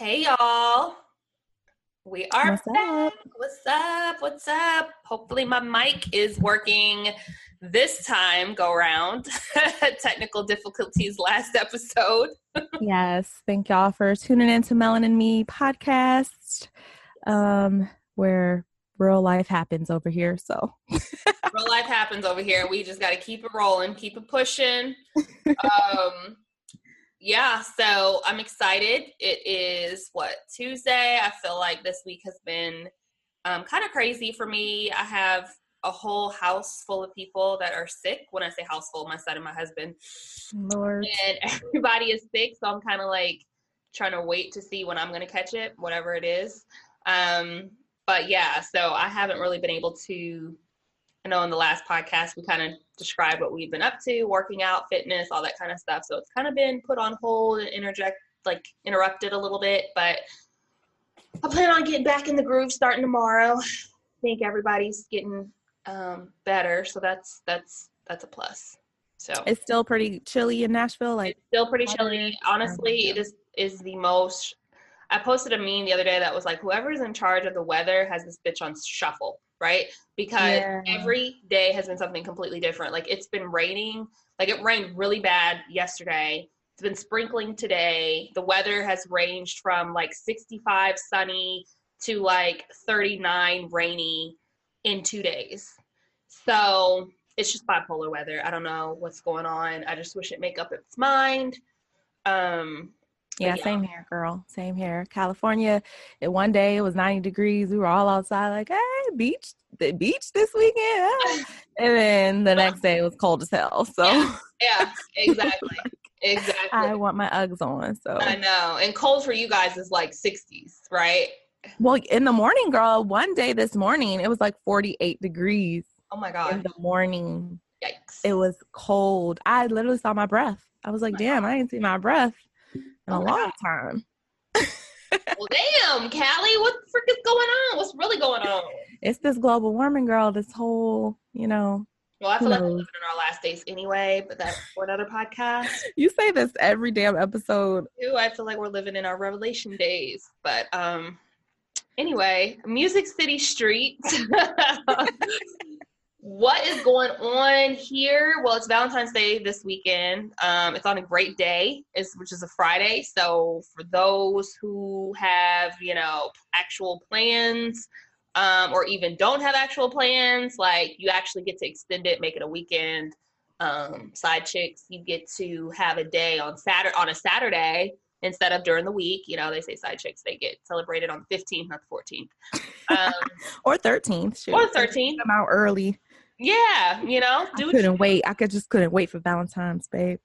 Hey y'all. We are What's back. up? What's up? What's up? Hopefully my mic is working this time go round. Technical difficulties last episode. Yes, thank y'all for tuning in to Melon and Me podcast, um, where real life happens over here. So Real life happens over here. We just got to keep it rolling, keep it pushing. Um, yeah, so I'm excited. It is what Tuesday. I feel like this week has been um, kind of crazy for me. I have a whole house full of people that are sick. When I say house full, my son and my husband, Lord, and everybody is sick. So I'm kind of like trying to wait to see when I'm going to catch it, whatever it is. Um, but yeah, so I haven't really been able to. I know in the last podcast we kind of described what we've been up to, working out, fitness, all that kind of stuff. So it's kind of been put on hold and interject like interrupted a little bit, but I plan on getting back in the groove starting tomorrow. I think everybody's getting um, better, so that's that's that's a plus. So it's still pretty chilly in Nashville. Like, still pretty chilly. Honestly, it is is the most. I posted a meme the other day that was like, whoever's in charge of the weather has this bitch on shuffle, right? Because Yeah. every day has been something completely different. Like it's been raining. Like it rained really bad yesterday. It's been sprinkling today. The weather has ranged from like 65 sunny to like 39 rainy in two days. So it's just bipolar weather. I don't know what's going on. I just wish it make up its mind. Um, but yeah, same here, girl. Same here. California. It one day it was ninety degrees. We were all outside, like, hey, beach, the beach this weekend. ah." and then the next day it was cold as hell. So Yeah. Yeah, exactly. exactly. I want my Uggs on. So I know. And cold for you guys is like 60s, right? well, in the morning, girl. One day this morning it was like forty eight degrees Oh my God. in the morning. Yikes. it was cold. I literally saw my breath. I was like, damn, I didn't see my breath in Oh a my long time. well, damn, Callie, what the frick is going on? What's really going on? It's this global warming, girl. This whole, you know, Well, I feel like we're living in our last days anyway, but that's for another podcast. you say this every damn episode. too. I feel like we're living in our revelation days. But um anyway, Music City Street. what is going on here? Well, it's Valentine's Day this weekend. Um, it's on a great day, is which is a Friday. So for those who have, you know, actual plans, um, or even don't have actual plans, like you actually get to extend it, make it a weekend. Um, side chicks, you get to have a day on Saturday on a Saturday instead of during the week. You know, they say side chicks they get celebrated on the 15th, not the 14th. Um, Or 13th. Shoot. or the 13th. Come out early. Yeah, you know, I couldn't wait. I could just couldn't wait for Valentine's, babe.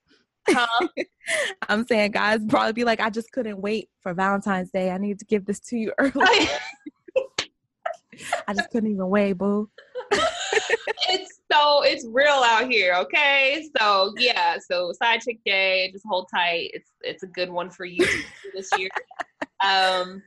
huh? I'm saying guys probably be like, I just couldn't wait for Valentine's Day. I need to give this to you early. I just couldn't even wait, boo. it's so it's real out here, okay? So yeah, so side chick day, just hold tight. It's it's a good one for you this year. Um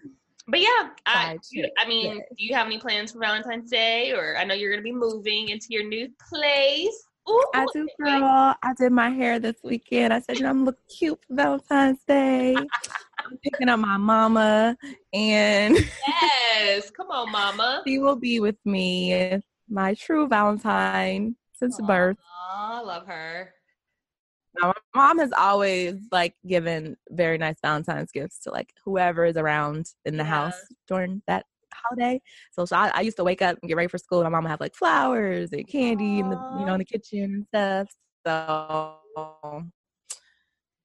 but yeah, I, you- I mean, day. do you have any plans for Valentine's Day? Or I know you're gonna be moving into your new place. Ooh, I do, girl. I did my hair this weekend. I said, you know, I'm looking cute for Valentine's Day. I'm picking up my mama, and Yes, come on, mama. she will be with me, my true Valentine since Aw. birth. I love her. Now, my mom has always like given very nice Valentine's gifts to like whoever is around in the Yeah. house during that holiday. So, so I, I used to wake up and get ready for school. And my mom would have like flowers and candy in the you know in the kitchen and stuff. So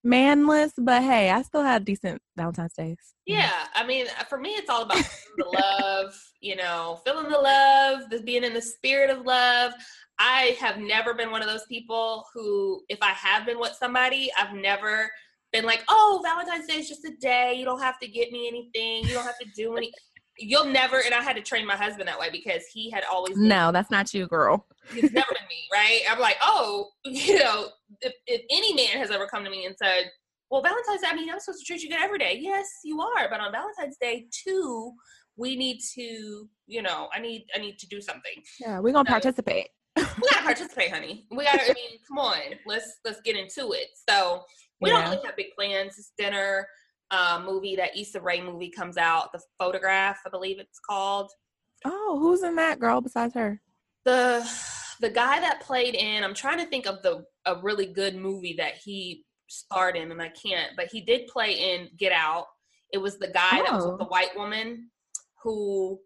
manless, but hey, I still had decent Valentine's days. Yeah, I mean, uh, for me, it's all about the love, you know, feeling the love, being in the spirit of love. I have never been one of those people who, if I have been with somebody, I've never been like, oh, Valentine's Day is just a day. You don't have to get me anything. You don't have to do any. You'll never, and I had to train my husband that way because he had always been No, that's not you, girl. it's never been me, right? I'm like, oh, you know, if, if any man has ever come to me and said, well, Valentine's Day, I mean, I'm supposed to treat you good every day. Yes, you are. But on Valentine's Day, too, we need to, you know, I need, I need to do something. Yeah, we're gonna No. participate. We gotta participate, honey. We gotta. I mean, come on. Let's let's get into it. So we don't really have big plans. It's dinner. uh, movie, that Issa Rae movie comes out, The Photograph, I believe it's called. Oh, who's in that girl besides her? The the guy that played in, I'm trying to think of the a really good movie that he starred in, and I can't, but he did play in Get Out. It was the guy that was with the Oh. white woman who,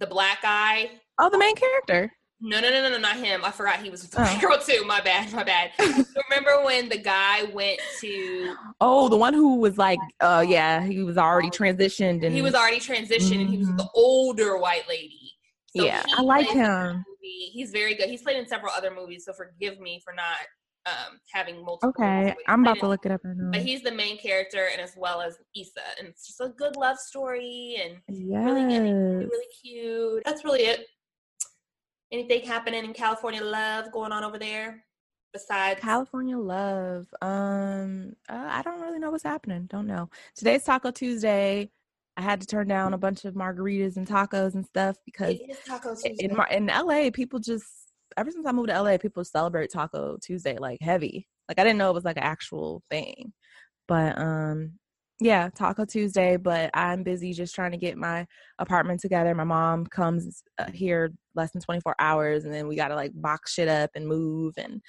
the black guy. Oh, the main character. No, no, no, no, no, not him. I forgot he was a Oh. girl too. My bad, my bad. Remember when the guy went to? Oh, the one who was like, uh, yeah, he was already transitioned and He was already transitioned, and he was the older white lady. So yeah, I like played in that him. He's very good. He's played in several other movies, so forgive me for not um, having multiple. Okay, I'm about to look it up right now. But he's the main character, and as well as Issa, and it's just a good love story, and really really, really cute. That's really it. Anything happening in California love going on over there besides? California love. Um, uh, I don't really know what's happening. Don't know. Today's Taco Tuesday. I had to turn down a bunch of margaritas and tacos and stuff because it is Taco in in LA, people just ever since I moved to LA, people celebrate Taco Tuesday like heavy. Like I didn't know it was like an actual thing, but um, yeah, Taco Tuesday. But I'm busy just trying to get my apartment together. My mom comes uh, here less than 24 hours, and then we got to like box shit up and move, and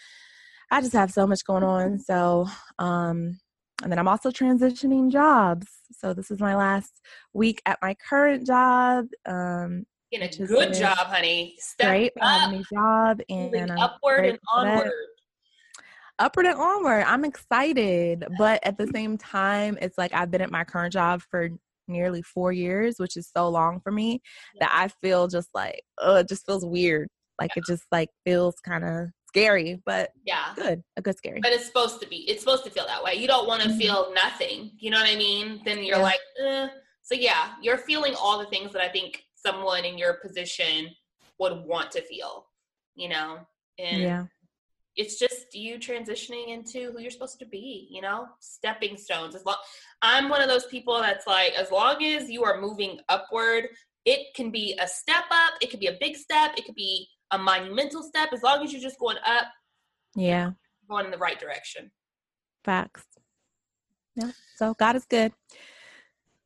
I just have so much going on. So um, and then I'm also transitioning jobs. So this is my last week at my current job. Um, which a good job, honey. Step great. Up, new job and upward and grateful for that. onward. upward and onward. I'm excited, but at the same time, it's like I've been at my current job for nearly four years, which is so long for me that I feel just like, oh, it just feels weird. Like it just like feels kind of scary, but Yeah. good, a good scary. But it's supposed to be. It's supposed to feel that way. You don't want to Mhm. feel nothing. You know what I mean? Then you're Yeah. like, eh. so yeah, you're feeling all the things that I think someone in your position would want to feel. You know, and Yeah, it's just you transitioning into who you're supposed to be. You know, stepping stones. As long I'm one of those people that's like, as long as you are moving upward, it can be a step up. It could be a big step. It could be a monumental step. As long as you're just going up, yeah, going in the right direction. facts. Yeah, so God is good.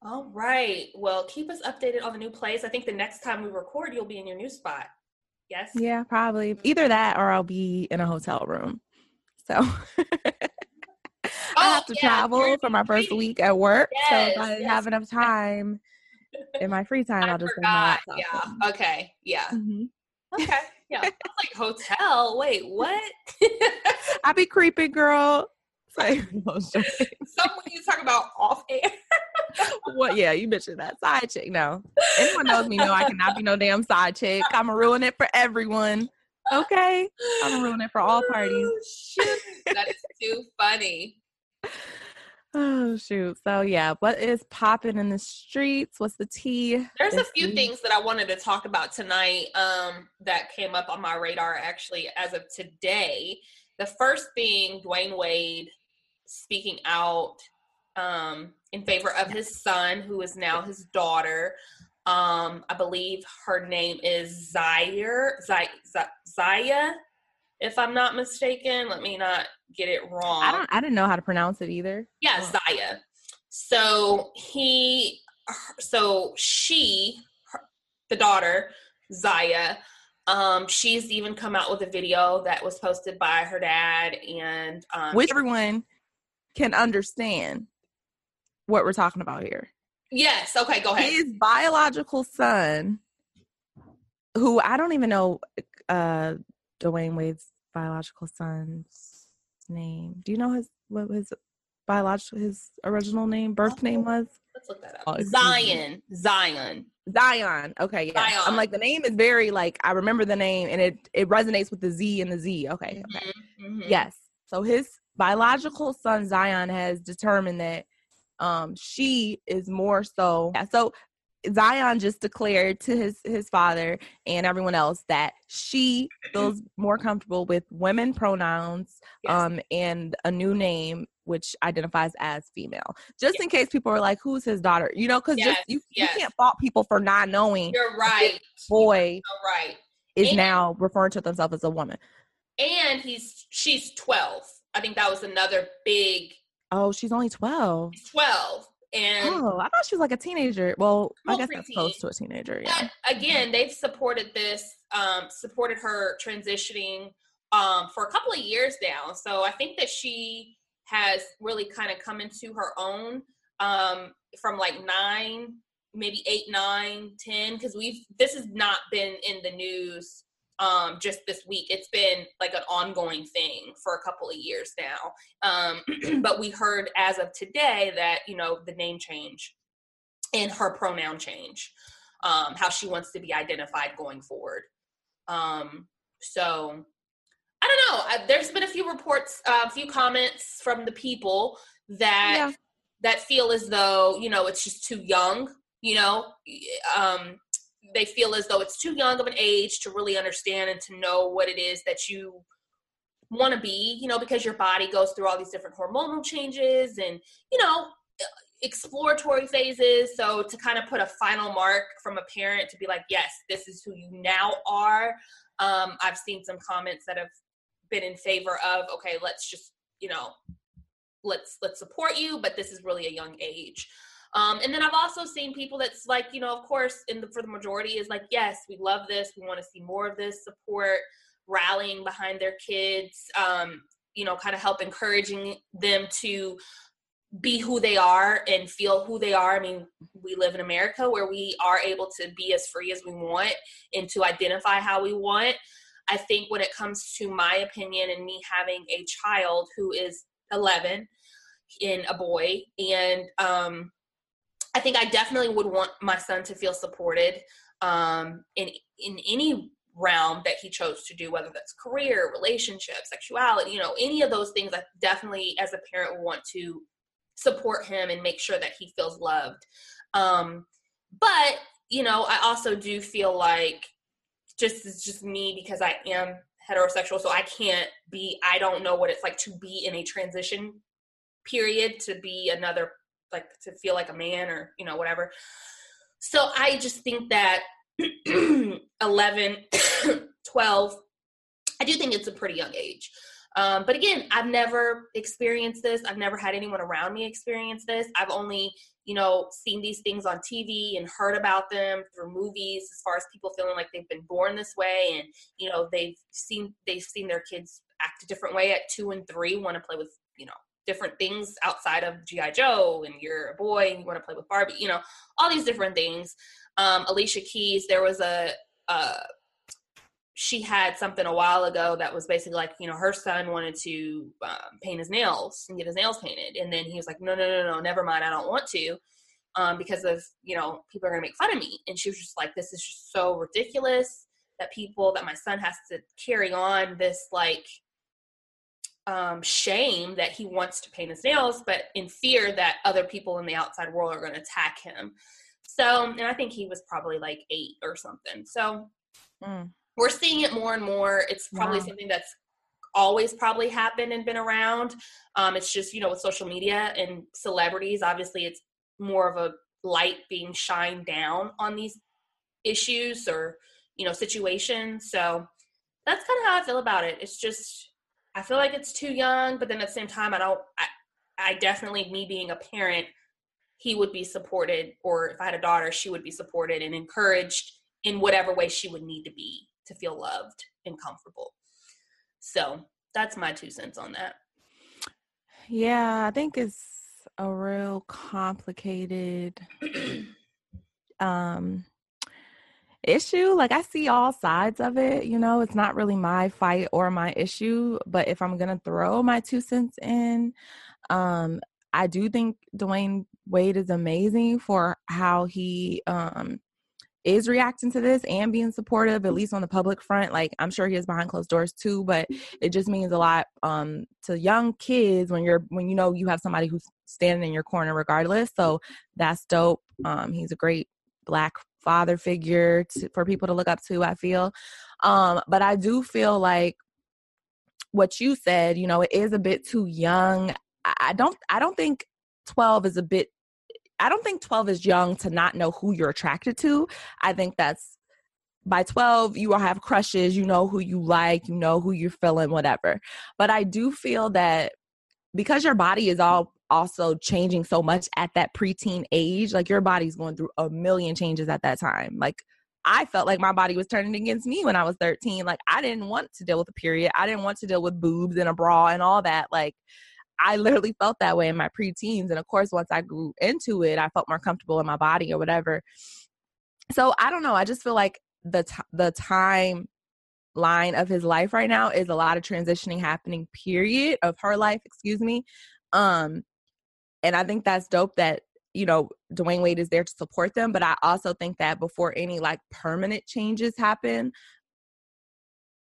All right. Well, keep us updated on the new place. I think the next time we record, you'll be in your new spot. Yes. Yeah, probably either that or I'll be in a hotel room. So I have to Oh, yeah, travel for my first week at work. so if I yes. have enough time in my free time, I I'll just forgot. Yeah. Okay. Yeah. Mhm. Okay. Yeah. Like hotel. Wait, what? I be creeping, girl. Say, no, joking. Someone you talk about off air. what? Yeah, you mentioned that side chick. No, anyone knows me No, I cannot be no damn side chick. I'm gonna ruin it for everyone. Okay, I'm gonna ruin it for all parties. Oh, shoot. That is too funny. Oh shoot. So yeah, what is popping in the streets? What's the tea? There's a few week? things that I wanted to talk about tonight um, that came up on my radar actually as of today. The first being Dwyane Wade speaking out um, in favor of his son, who is now his daughter. Um, I believe her name is Zaire, Zaya, Zaya, if I'm not mistaken. Let me not get it wrong. I don't. I didn't know how to pronounce it either. Yeah, Oh. Zaya. So he, so she, her, the daughter, Zaya, um, she's even come out with a video that was posted by her dad, and um, Which everyone can understand what we're talking about here. yes, okay, go ahead. His biological son, who I don't even know, uh, Dwyane Wade's biological son's name. Do you know his what his biological his original name, birth name was? Let's look that up. Oh, excuse me. Zion, Zion. Zion. Okay, yeah. Zion. I'm like the name is very like I remember the name and it it resonates with the Z and the Z. Okay, okay. Mhm, mhm. Yes. So his biological son Zion has determined that um she is more so yeah, so Zion just declared to his his father and everyone else that she feels more comfortable with women pronouns Yes. um and a new name which identifies as female. Just in case people are like who's his daughter? You know cuz Yes, just you, yes. you can't fault people for not knowing You're right. boy You're right. is And- now referring to themselves as a woman. And he's she's 12. I think that was another big Oh, she's only 12. 12 And oh, I thought she was like a teenager. Well, I guess that's close to a teenager. Yeah. again, they've supported this, um, supported her transitioning um, for a couple of years now. So I think that she has really kind of come into her own um, from like nine, maybe eight, nine, ten, because we've this has not been in the news um, just this week. It's been like an ongoing thing for a couple of years now. Um, but we heard as of today that you know the name change and her pronoun change, um, how she wants to be identified going forward. Um, so I don't know. I, there's been a few reports, uh, a few comments from the people that yeah. that feel as though you know it's just too young. You know, um, they feel as though it's too young of an age to really understand and to know what it is that you want to be. You know, because your body goes through all these different hormonal changes and you know exploratory phases. So to kind of put a final mark from a parent to be like, yes, this is who you now are. Um, I've seen some comments that have been in favor of okay let's just you know let's let's support you but this is really a young age um, and then I've also seen people that's like, you know, of course, in the for the majority is like, yes, we love this. We want to see more of this support, rallying behind their kids, um, you know, kind of help encouraging them to be who they are and feel who they are. I mean, we live in America where we are able to be as free as we want and to identify how we want. I think when it comes to my opinion and me having a child who is 11 in a boy, and um, I think I definitely would want my son to feel supported um, in in any realm that he chose to do, whether that's career, relationship, sexuality, you know, any of those things. I definitely, as a parent, want to support him and make sure that he feels loved. Um, but you know, I also do feel like just is just me because I am heterosexual, so I can't be. I don't know what it's like to be in a transition period to be another like to feel like a man or you know whatever. So I just think that 11, 12, I do think it's a pretty young age. Um, but again, I've never experienced this. I've never had anyone around me experience this. I've only, you know, seen these things on TV and heard about them through movies as far as people feeling like they've been born this way and, you know, they've seen they've seen their kids act a different way at two and three, want to play with, you know, different things outside of GI Joe and you're a boy and you want to play with Barbie, you know, all these different things. Um, Alicia Keys, there was a, a she had something a while ago that was basically like, you know, her son wanted to um, paint his nails and get his nails painted. And then he was like, no, no, no, no, never mind. I don't want to um, because of, you know, people are going to make fun of me. And she was just like, this is just so ridiculous that people, that my son has to carry on this like um, shame that he wants to paint his nails, but in fear that other people in the outside world are going to attack him. So, and I think he was probably like eight or something. So, mm we're seeing it more and more. It's probably wow. something that's always probably happened and been around. Um, it's just, you know, with social media and celebrities, obviously it's more of a light being shined down on these issues or, you know, situations. So that's kind of how I feel about it. It's just, I feel like it's too young, but then at the same time, I don't, I, I definitely, me being a parent, he would be supported, or if I had a daughter, she would be supported and encouraged in whatever way she would need to be to feel loved and comfortable. So that's my two cents on that. Yeah, I think it's a real complicated um issue. Like I see all sides of it, you know, it's not really my fight or my issue, but if I'm to throw my two cents in, um I do think Dwyane Wade is amazing for how he um is reacting to this and being supportive, at least on the public front. Like I'm sure he is behind closed doors too, but it just means a lot um, to young kids when you're when you know you have somebody who's standing in your corner regardless. So that's dope. Um, he's a great black father figure to, for people to look up to. I feel, um, but I do feel like what you said. You know, it is a bit too young. I don't. I don't think 12 is a bit I don't think 12 is young to not know who you're attracted to. I think that's by 12 you will have crushes, you know who you like, you know who you're feeling whatever. But I do feel that because your body is all also changing so much at that preteen age. Like your body's going through a million changes at that time. Like I felt like my body was turning against me when I was 13. Like I didn't want to deal with a period. I didn't want to deal with boobs and a bra and all that. Like I literally felt that way in my preteens. And of course, once I grew into it, I felt more comfortable in my body or whatever. So I don't know. I just feel like the t- the time line of his life right now is a lot of transitioning happening period of her life excuse me um and i think that's dope that you know Dwyane wade is there to support them but i also think that before any like permanent changes happen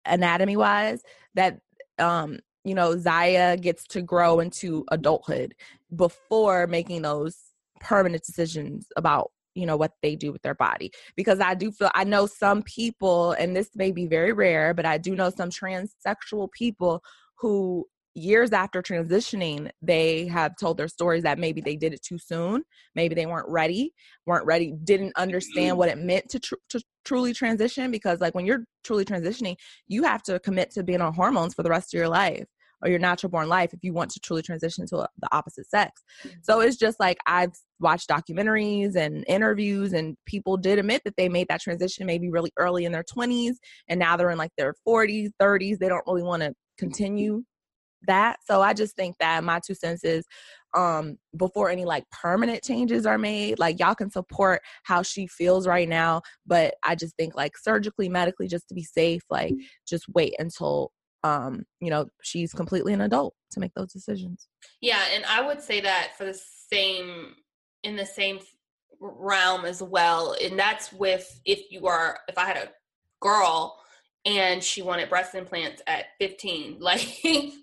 anatomy wise that um you know zaya gets to grow into adulthood before making those permanent decisions about you know what they do with their body. Because i do feel i know some people and this may be very rare but i do know some transsexual people who years after transitioning they have told their stories that maybe they did it too soon maybe they weren't ready weren't ready didn't understand mm-hmm. what it meant to, tr- to truly transition because like when you're truly transitioning you have to commit to being on hormones for the rest of your life or your natural born life if you want to truly transition to a, the opposite sex. So mm-hmm. it's just like I've watched documentaries and interviews, and people did admit that they made that transition maybe really early in their 20s, and now they're in like their 40s, 30s. They don't really want to continue that. So I just think that my two cents is um before any like permanent changes are made like y'all can support how she feels right now but i just think like surgically medically just to be safe like just wait until um, you know, she's completely an adult to make those decisions. Yeah, and I would say that for the same in the same realm as well, and that's with if you are if I had a girl and she wanted breast implants at 15, like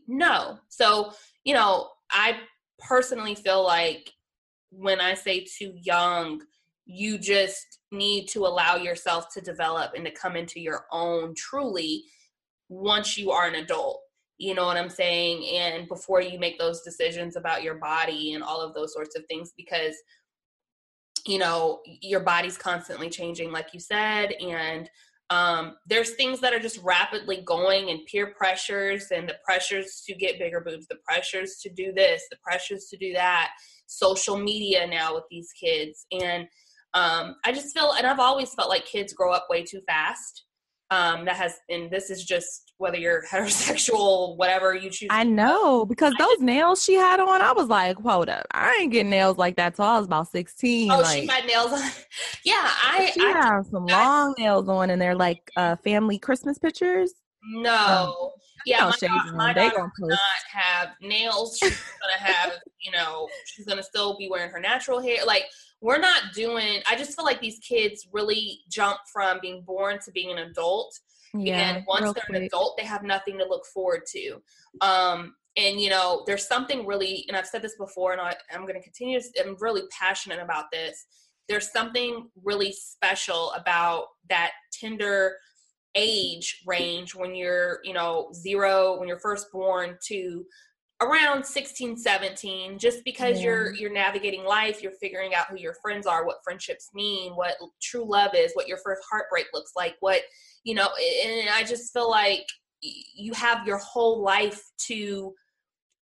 no. So, you know, I personally feel like when I say too young, you just need to allow yourself to develop and to come into your own truly once you are an adult. You know what i'm saying? And before you make those decisions about your body and all of those sorts of things because you know your body's constantly changing like you said and um, there's things that are just rapidly going and peer pressures and the pressures to get bigger boobs the pressures to do this the pressures to do that social media now with these kids. And um, i just feel and i've always felt like kids grow up way too fast um, that has, and this is just whether you're heterosexual, whatever you choose. I know because those nails she had on, I was like, hold up, I ain't getting nails like that till I was about sixteen. Oh, like, she had nails on. yeah, I. She I, have some I, long nails on, and they're like uh, family Christmas pictures. No, um, yeah, my, daughter, my daughter does not have nails. She's gonna have, you know, she's gonna still be wearing her natural hair, like we're not doing i just feel like these kids really jump from being born to being an adult. Yeah, and once they're quick. an adult they have nothing to look forward to. Um, and you know there's something really and i've said this before and I, i'm going to continue i'm really passionate about this. There's something really special about that tender age range when you're you know zero when you're first born to around 16 17 just because yeah. you're you're navigating life you're figuring out who your friends are what friendships mean what true love is what your first heartbreak looks like what you know and i just feel like you have your whole life to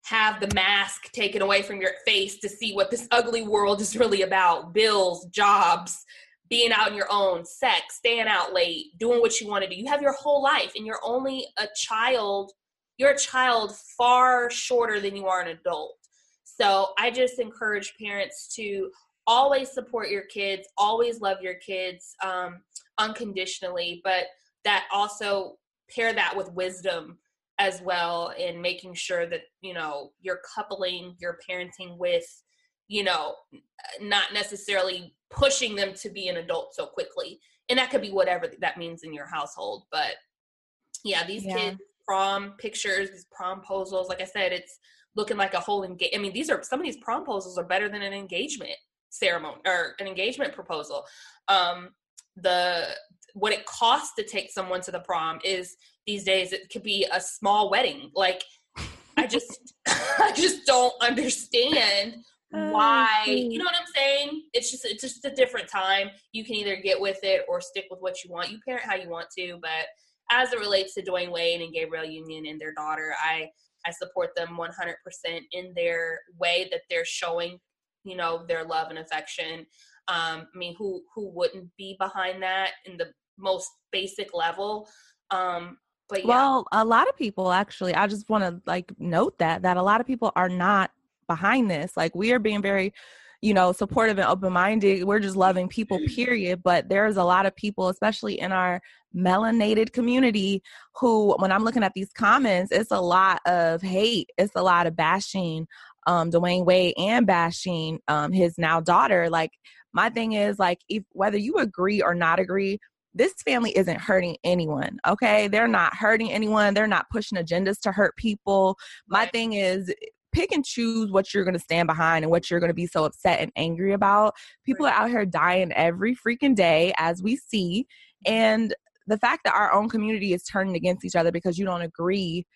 have the mask taken away from your face to see what this ugly world is really about bills jobs being out on your own sex staying out late doing what you want to do you have your whole life and you're only a child you're a child far shorter than you are an adult. So I just encourage parents to always support your kids, always love your kids um, unconditionally, but that also pair that with wisdom as well in making sure that you know you're coupling your parenting with you know not necessarily pushing them to be an adult so quickly and that could be whatever that means in your household but yeah these yeah. kids prom pictures, these promposals. Like I said, it's looking like a whole engage. I mean, these are some of these promposals are better than an engagement ceremony or an engagement proposal. Um, the what it costs to take someone to the prom is these days it could be a small wedding. Like I just I just don't understand why you know what i'm saying it's just it's just a different time you can either get with it or stick with what you want you parent how you want to but as it relates to Dwyane Wade and Gabrielle Union and their daughter, I I support them 100% in their way that they're showing, you know, their love and affection. Um, I mean, who who wouldn't be behind that in the most basic level? Um, but yeah. Well, a lot of people actually, I just want to like note that that a lot of people are not behind this. Like we are being very you know, supportive and open minded. We're just loving people, period. But there's a lot of people, especially in our melanated community, who, when I'm looking at these comments, it's a lot of hate, it's a lot of bashing um, Dwyane Wade and bashing um, his now daughter. Like, my thing is, like, if whether you agree or not agree, this family isn't hurting anyone okay they're not hurting anyone they're not pushing agendas to hurt people my thing is pick and choose what you're going to stand behind and what you're going to be so upset and angry about. People are out here dying every freaking day, as we see. And the fact that our own community is turning against each other because you don't agree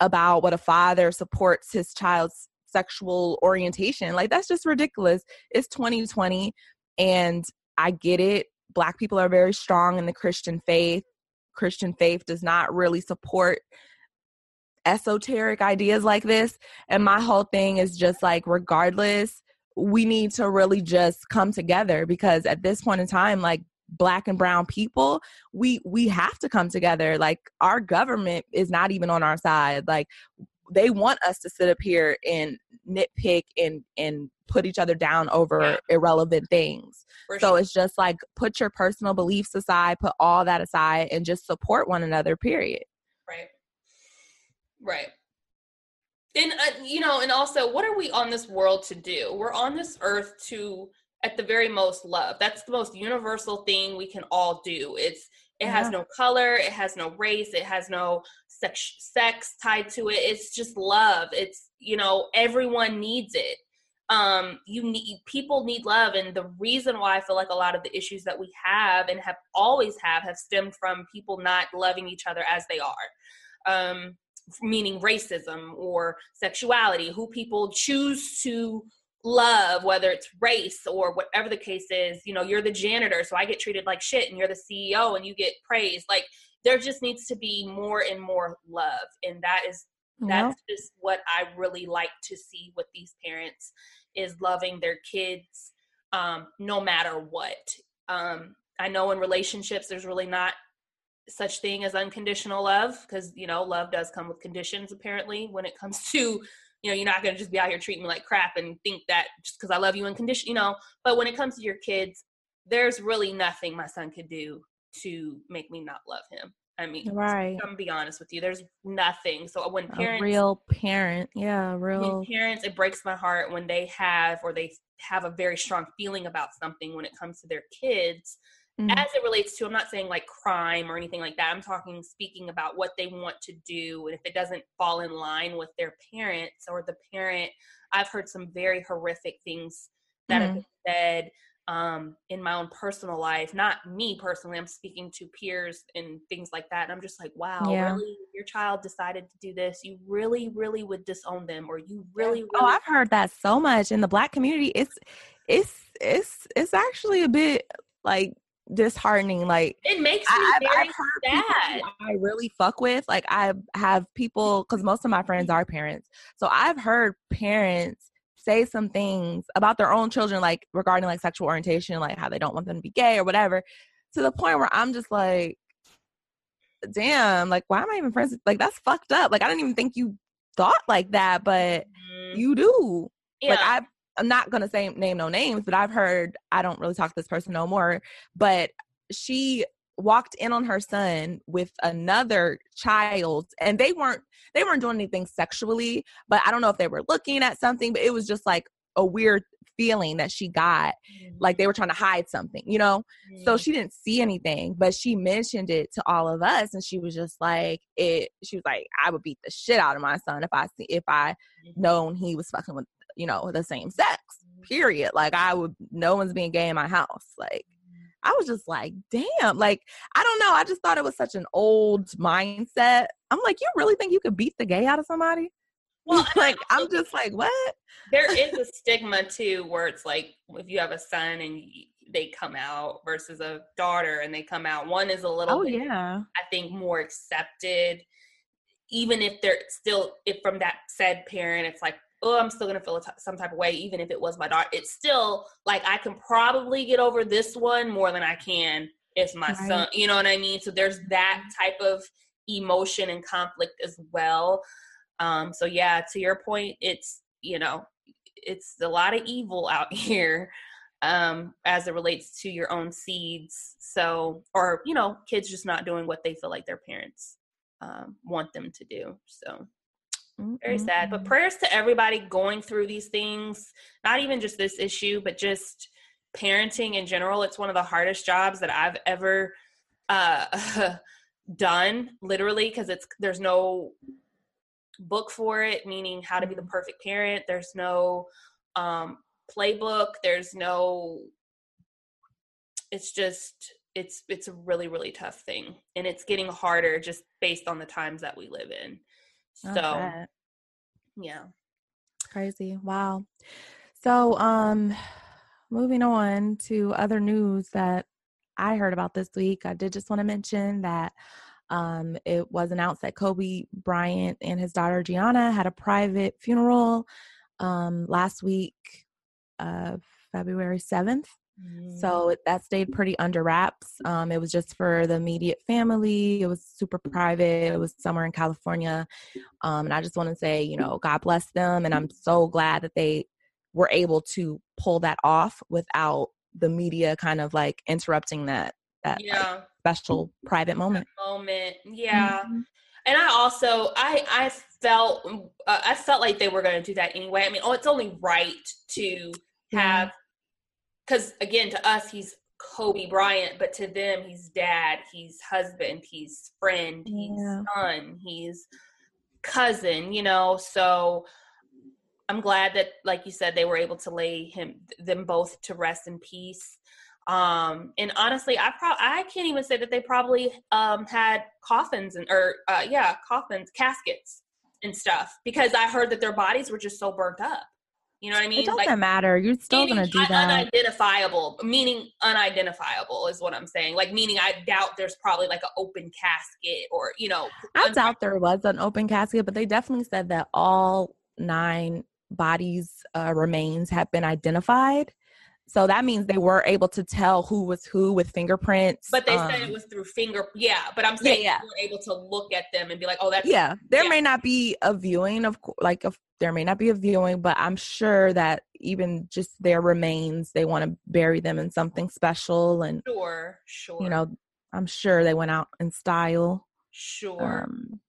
about what a father supports his child's sexual orientation, like that's just ridiculous. It's 2020 and I get it. Black people are very strong in the Christian faith. Christian faith does not really support esoteric ideas like this. And my whole thing is just like, regardless, we need to really just come together because at this point in time, like black and brown people we we have to come together like our government is not even on our side like they want us to sit up here and nitpick and and put each other down over yeah. irrelevant things For so sure. it's just like put your personal beliefs aside put all that aside and just support one another period right Right. And uh, you know, and also, what are we on this world to do? We're on this earth to, at the very most, love. That's the most universal thing we can all do. It's it yeah. has no color, it has no race, it has no sex sex tied to it. It's just love. It's you know, everyone needs it. Um, you need people need love, and the reason why I feel like a lot of the issues that we have and have always have have stemmed from people not loving each other as they are. Um, meaning racism or sexuality, who people choose to love, whether it's race or whatever the case is. You know, you're the janitor, so I get treated like shit, and you're the CEO and you get praised. Like, there just needs to be more and more love. And that is that's yeah. just what I really like to see with these parents is loving their kids um, no matter what. Um, I know in relationships there's really not such thing as unconditional love because you know love does come with conditions apparently when it comes to you know you're not going to just be out here treating me like crap and think that just because i love you unconditional you know but when it comes to your kids there's really nothing my son could do to make me not love him. I mean right. i'm be honest with you there's nothing. So when parents a real parent yeah real parents it breaks my heart when they have or they have a very strong feeling about something when it comes to their kids Mm-hmm. As it relates to, I'm not saying like crime or anything like that. I'm talking speaking about what they want to do. And if it doesn't fall in line with their parents or the parent, I've heard some very horrific things that mm-hmm. have been said um, in my own personal life. Not me personally, I'm speaking to peers and things like that. And I'm just like, wow, yeah. really? Your child decided to do this. You really, really would disown them, or you really, really. Oh, I've heard that so much in the black community. It's, it's, it's, it's actually a bit like disheartening. Like it makes me I, very sad. I really fuck with. Like I have people because most of my friends are parents, so I've heard parents say some things about their own children, like regarding like sexual orientation, like how they don't want them to be gay or whatever, to the point where I'm just like, damn, like why am I even friends? Like that's fucked up. Like I didn't even think you thought like that, but mm-hmm. you do. Yeah. Like I I'm not gonna say name no names, but I've heard I don't really talk to this person no more. But she walked in on her son with another child and they weren't they weren't doing anything sexually but i don't know if they were looking at something but it was just like a weird feeling that she got like they were trying to hide something you know mm-hmm. so she didn't see anything but she mentioned it to all of us and she was just like it she was like i would beat the shit out of my son if i see if i known he was fucking with you know, the same sex. Mm-hmm. Period. Like I would no one's being gay in my house. Like I was just like, damn. Like, I don't know. I just thought it was such an old mindset. I'm like, you really think you could beat the gay out of somebody? Well, like, I'm just like, what? There is a stigma too, where it's like, if you have a son and they come out versus a daughter and they come out, one is a little, oh, bit, yeah. I think, more accepted even if they're still if from that said parent it's like oh i'm still gonna feel some type of way even if it was my daughter it's still like i can probably get over this one more than i can if my right. son you know what i mean so there's that mm-hmm. type of emotion and conflict as well um so yeah to your point it's you know it's a lot of evil out here um as it relates to your own seeds so or you know kids just not doing what they feel like their parents um, want them to do so very mm-hmm. sad but prayers to everybody going through these things not even just this issue but just parenting in general it's one of the hardest jobs that i've ever uh, done literally because it's there's no book for it meaning how to be the mm-hmm. perfect parent there's no um, playbook there's no it's just it's it's a really really tough thing and it's getting harder just based on the times that we live in so yeah. Crazy. Wow. So um moving on to other news that i heard about this week i did just want to mention that um, it was announced that Kobe Bryant and his daughter Gianna had a private funeral um, last week, uh, February 7th. Mm. So that stayed pretty under wraps. Um, it was just for the immediate family. It was super private. It was somewhere in California. Um, and I just want to say, you know, God bless them. And I'm so glad that they were able to pull that off without the media kind of like interrupting that that yeah. like, special private moment. That moment, yeah. Mm-hmm. And I also I I felt uh, I felt like they were going to do that anyway. I mean, oh, it's only right to have because again, to us, he's Kobe Bryant, but to them, he's dad, he's husband, he's friend, he's yeah. son, he's cousin. You know, so I'm glad that, like you said, they were able to lay him them both to rest in peace. Um, and honestly, I pro I can't even say that they probably um, had coffins and or uh, yeah, coffins, caskets and stuff because I heard that their bodies were just so burnt up. You know what I mean? It doesn't like, matter. You're still gonna do that. Unidentifiable, meaning unidentifiable is what I'm saying. Like meaning, I doubt there's probably like an open casket or you know. I doubt there was an open casket, but they definitely said that all nine bodies uh, remains have been identified. So that means they were able to tell who was who with fingerprints. But they um, said it was through finger. Yeah, but I'm saying yeah, yeah. were able to look at them and be like, "Oh, that's." Yeah, there yeah. may not be a viewing of like a, there may not be a viewing, but I'm sure that even just their remains, they want to bury them in something special and sure, sure. You know, I'm sure they went out in style. Sure. Um,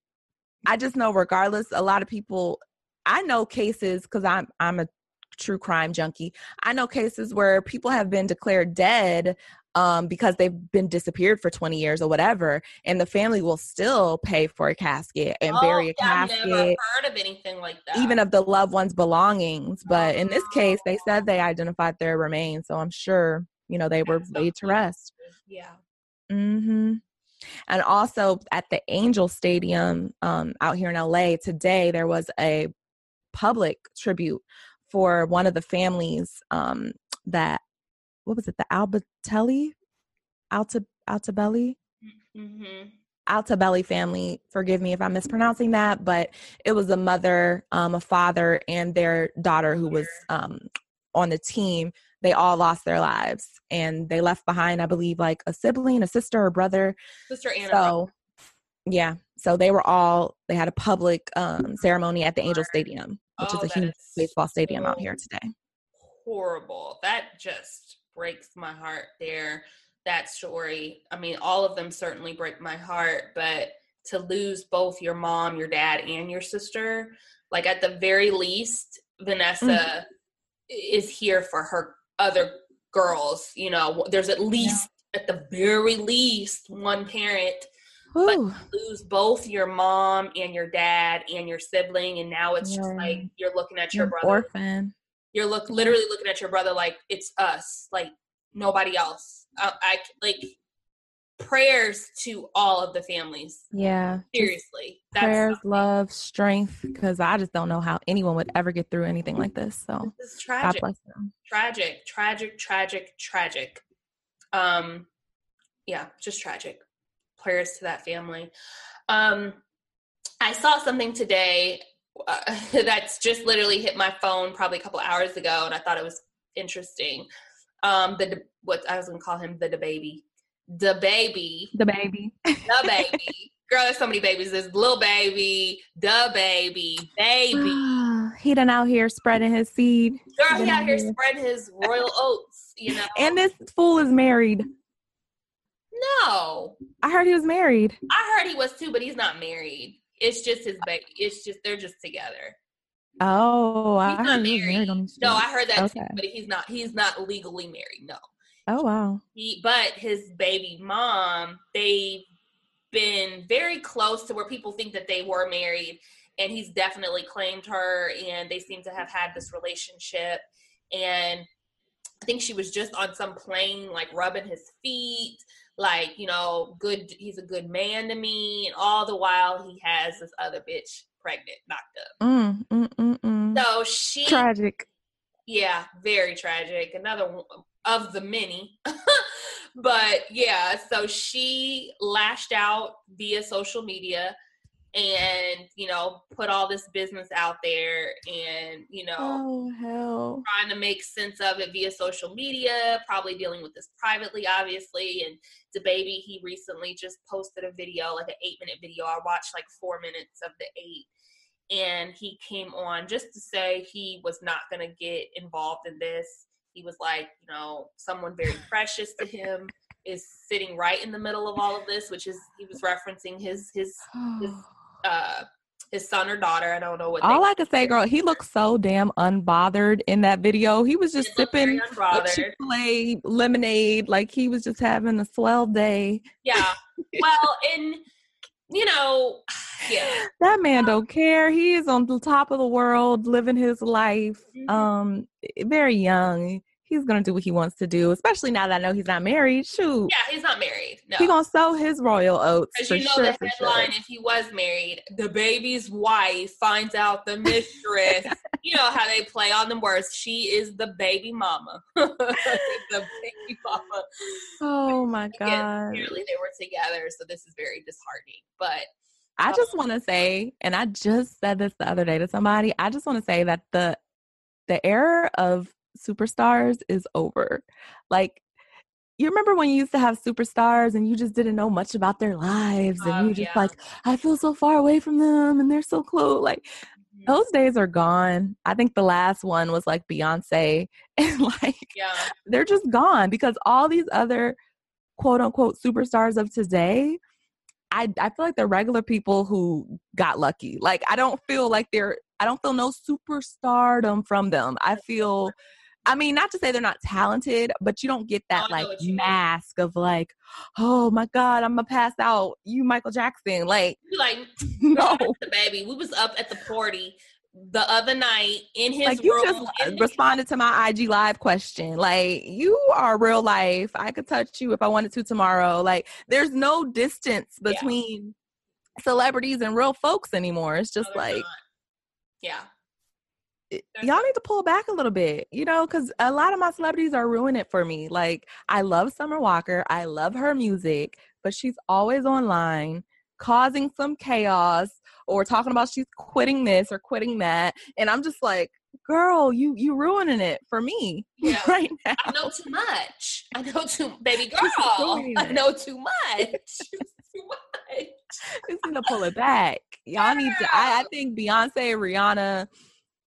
I just know, regardless, a lot of people. I know cases because I'm I'm a true crime junkie. I know cases where people have been declared dead um, because they've been disappeared for 20 years or whatever, and the family will still pay for a casket and oh, bury a yeah, casket. I've never heard of anything like that. Even of the loved one's belongings. But in this case, they said they identified their remains, so I'm sure you know they were laid to rest. Yeah. Mm-hmm. And also at the Angel Stadium um, out here in LA today, there was a public tribute for one of the families um, that what was it the Albatelli Alta Altobelli mm-hmm. Altobelli family. Forgive me if I'm mispronouncing that, but it was a mother, um, a father, and their daughter who was um, on the team. They all lost their lives, and they left behind, I believe, like a sibling, a sister, or brother. Sister Anna. So, yeah. So they were all. They had a public um, ceremony at the Angel Stadium which oh, is a huge is baseball stadium out here today. Horrible. That just breaks my heart there. That story. I mean, all of them certainly break my heart, but to lose both your mom, your dad, and your sister, like at the very least, Vanessa mm-hmm. is here for her other girls. You know, there's at least, yeah. at the very least, one parent but lose both your mom and your dad and your sibling, and now it's yeah. just like you're looking at your brother. Orphan. You're look literally looking at your brother like it's us, like nobody else. I, I like prayers to all of the families. Yeah. Seriously. prayers, love, strength, because I just don't know how anyone would ever get through anything like this. So this is tragic. Tragic, tragic, tragic, tragic. Um, yeah, just tragic prayers to that family. Um, I saw something today uh, that's just literally hit my phone probably a couple hours ago, and I thought it was interesting. Um, the what I was gonna call him the baby, the baby, the baby, the baby. Girl, there's so many babies. There's little baby, the baby, baby. he done out here spreading his seed. Girl, he, he out here spreading his royal oats. You know, and this fool is married. No, I heard he was married. I heard he was too, but he's not married. It's just his baby. It's just they're just together. Oh, he's I not married. no, I heard that okay. too, but he's not. He's not legally married. No. Oh wow. He, but his baby mom, they've been very close to where people think that they were married, and he's definitely claimed her, and they seem to have had this relationship. And I think she was just on some plane, like rubbing his feet, like you know, good. He's a good man to me, and all the while he has this other bitch pregnant, knocked up. Mm, mm, mm, mm. so she tragic. Yeah, very tragic. Another of the many. but yeah, so she lashed out via social media and you know put all this business out there and you know oh, hell. trying to make sense of it via social media probably dealing with this privately obviously and the baby he recently just posted a video like an eight minute video. I watched like four minutes of the eight and he came on just to say he was not going to get involved in this. He was like you know someone very precious to him is sitting right in the middle of all of this which is he was referencing his his his oh. Uh his son or daughter. I don't know what. All I can say, girl, he looked so damn unbothered in that video. He was just sipping Chick-fil-A lemonade, like he was just having a swell day. Yeah. Well, and you know, yeah, that man don't care. He is on the top of the world, living his life. Mm-hmm. Um, very young he's gonna do what he wants to do, especially now that I know he's not married. Shoot. Yeah, he's not married. No. He gonna sow his royal oats. Because you know sure, the headline sure. if he was married, the baby's wife finds out the mistress. you know how they play on the words. She is the baby mama. the baby mama. Oh my god. apparently they were together, so this is very disheartening. But I um, just want to say, and I just said this the other day to somebody. I just want to say that the the era of superstars is over. Like, you remember when you used to have superstars and you just didn't know much about their lives and you just yeah. like, I feel so far away from them and they're so close. Like, mm-hmm. those days are gone. I think the last one was like Beyonce, and like, yeah. they're just gone because all these other quote unquote superstars of today. I, I feel like they're regular people who got lucky. Like I don't feel like they're I don't feel no superstardom from them. I feel I mean, not to say they're not talented, but you don't get that oh, like mask mean. of like, oh my God, I'm gonna pass out. You Michael Jackson. Like like no baby. We was up at the party the other night in his like you room, just uh, responded to my IG live question. Like you are real life. I could touch you if I wanted to tomorrow. Like there's no distance between yeah. celebrities and real folks anymore. It's just no, like not. yeah y'all need to pull back a little bit, you know, because a lot of my celebrities are ruining it for me. Like, I love Summer Walker, I love her music, but she's always online causing some chaos or talking about she's quitting this or quitting that. And I'm just like, girl, you you ruining it for me yeah. right now. I know too much. I know too, baby girl. I know too much. too much. Just need to pull it back. Y'all need to. I, I think Beyonce, Rihanna,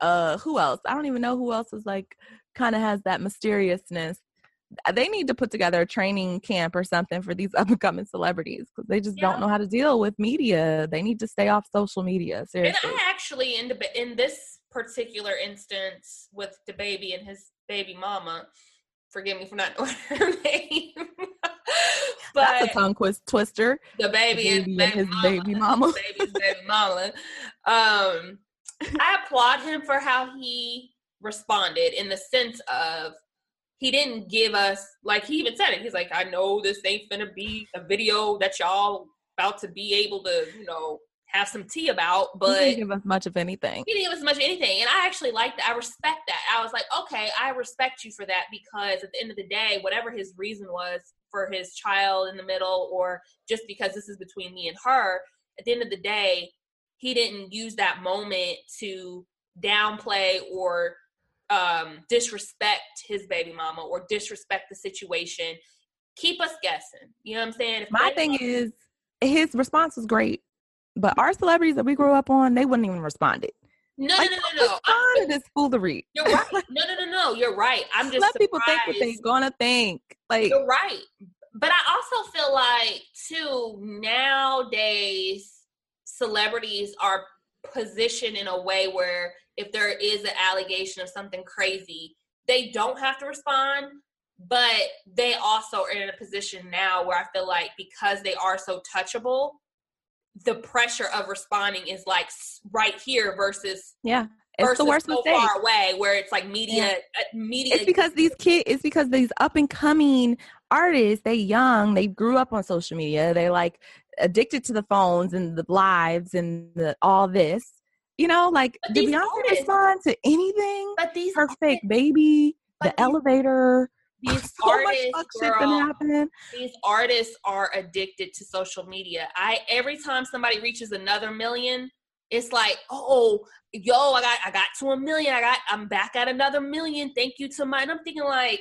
uh who else i don't even know who else is like kind of has that mysteriousness they need to put together a training camp or something for these up and coming celebrities because they just yeah. don't know how to deal with media. They need to stay off social media. Seriously. And I actually, in the, in this particular instance with the baby and his baby mama, forgive me for not knowing her name. but That's a tongue twist twister. The baby, the baby and, and, baby his mama, baby mama. baby's baby mama. Um, I applaud him for how he responded in the sense of he didn't give us like he even said it. He's like, I know this ain't gonna be a video that y'all about to be able to, you know, have some tea about, but he didn't give us much of anything. He didn't give us much of anything. And I actually like that. I respect that. I was like, okay, I respect you for that because at the end of the day, whatever his reason was for his child in the middle, or just because this is between me and her, at the end of the day, he didn't use that moment to downplay or um, disrespect his baby mama or disrespect the situation. Keep us guessing. You know what I'm saying? If My thing is, his response was great, but our celebrities that we grew up on, they wouldn't even respond. It. No, like, no, no, no, no. I'm, this foolery. You're right. No, no, no, no. You're right. I'm just let people think what they're gonna think. Like you're right, but I also feel like too nowadays celebrities are positioned in a way where if there is an allegation of something crazy, they don't have to respond, but they also are in a position now where I feel like because they are so touchable, the pressure of responding is like right here versus yeah it's the worst so mistake. far away where it's like media yeah. Uh, media it's because these kids it's because these up and coming artists they young they grew up on social media they like addicted to the phones and the lives and the, all this you know like did beyonce artists, respond to anything but these fake baby the these, elevator these so artists girl, these artists are addicted to social media i every time somebody reaches another million it's like, oh, yo, I got I got to a million. I got I'm back at another million. Thank you to mine I'm thinking like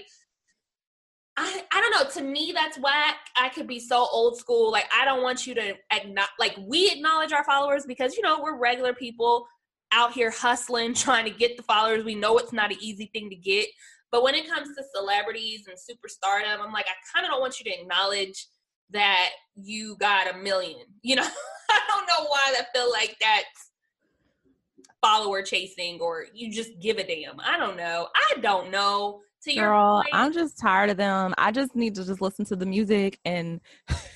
I, I don't know. To me, that's whack. I could be so old school. Like, I don't want you to acknowledge, like, we acknowledge our followers because, you know, we're regular people out here hustling, trying to get the followers. We know it's not an easy thing to get. But when it comes to celebrities and superstardom, I'm like, I kind of don't want you to acknowledge that you got a million. You know, I don't know why I feel like that's follower chasing or you just give a damn. I don't know. I don't know. To Girl, I'm just tired of them. I just need to just listen to the music and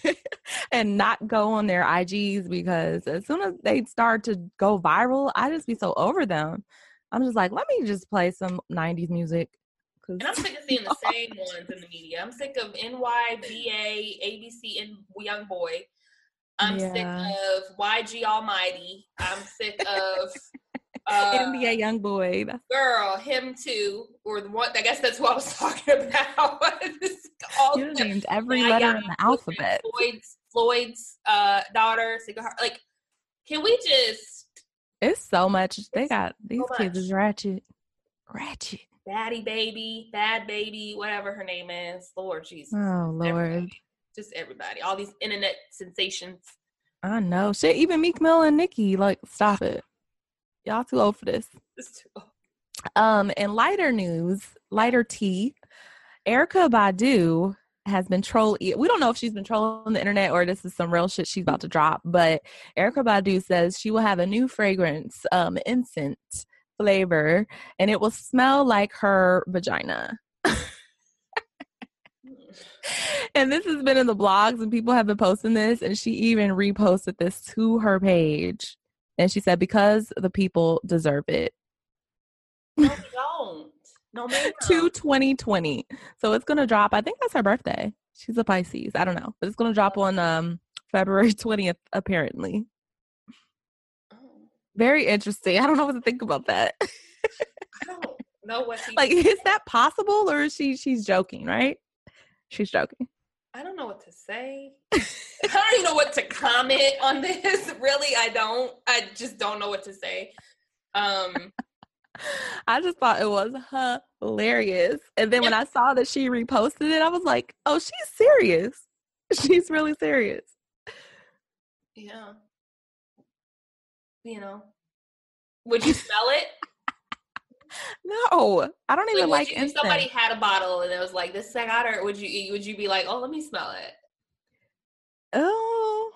and not go on their IGs because as soon as they start to go viral, I just be so over them. I'm just like, let me just play some 90s music. And I'm sick of seeing the same ones in the media. I'm sick of NYBA, ABC, and Young Boy. I'm yeah. sick of YG Almighty. I'm sick of uh, NBA Young Boy. Girl, him too, or the one. I guess that's what I was talking about. All you named every letter in the alphabet. Floyd's Floyd's uh, daughter, like, can we just? It's so much. They got these so kids is ratchet, ratchet. Baddie baby, bad baby, whatever her name is. Lord Jesus. Oh Lord. Everybody. Just everybody. All these internet sensations. I know. Shit, even Meek Mill and Nicki, like, stop it. Y'all too old for this. Too um, in lighter news, lighter tea, Erykah Badu has been trolling. We don't know if she's been trolling the internet or this is some real shit she's about to drop. But Erykah Badu says she will have a new fragrance, um, incense flavor, and it will smell like her vagina. and this has been in the blogs, and people have been posting this, and she even reposted this to her page. And she said, because the people deserve it. No, we don't. No, to 2020. So it's going to drop. I think that's her birthday. She's a Pisces. I don't know. But it's going to drop on um February 20th, apparently. Oh. Very interesting. I don't know what to think about that. I don't know what. like, is that possible or is she she's joking, right? She's joking. I don't know what to say. I don't even know what to comment on this. Really, I don't. I just don't know what to say. Um I just thought it was hilarious. And then when I saw that she reposted it, I was like, "Oh, she's serious. She's really serious." Yeah. You know. Would you smell it? No, I don't even like. like you, if somebody had a bottle and it was like this I got her, would you would you be like, oh, let me smell it? Oh,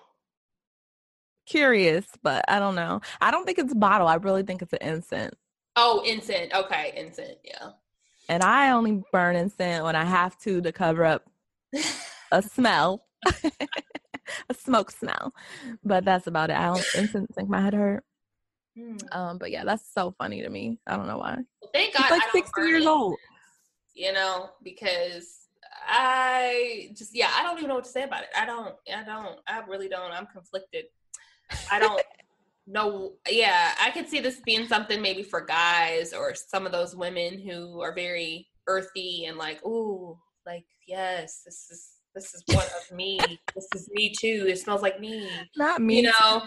curious, but I don't know. I don't think it's a bottle. I really think it's an incense. Oh, incense. Okay, incense. Yeah. And I only burn incense when I have to to cover up a smell, a smoke smell. But that's about it. I don't incense make my head hurt. Mm. Um, but yeah, that's so funny to me. I don't know why. Well, thank God. He's like sixty years it, old. You know, because I just yeah, I don't even know what to say about it. I don't. I don't. I really don't. I'm conflicted. I don't know. Yeah, I could see this being something maybe for guys or some of those women who are very earthy and like, ooh, like yes, this is this is one of me. this is me too. It smells like me. Not me. You know.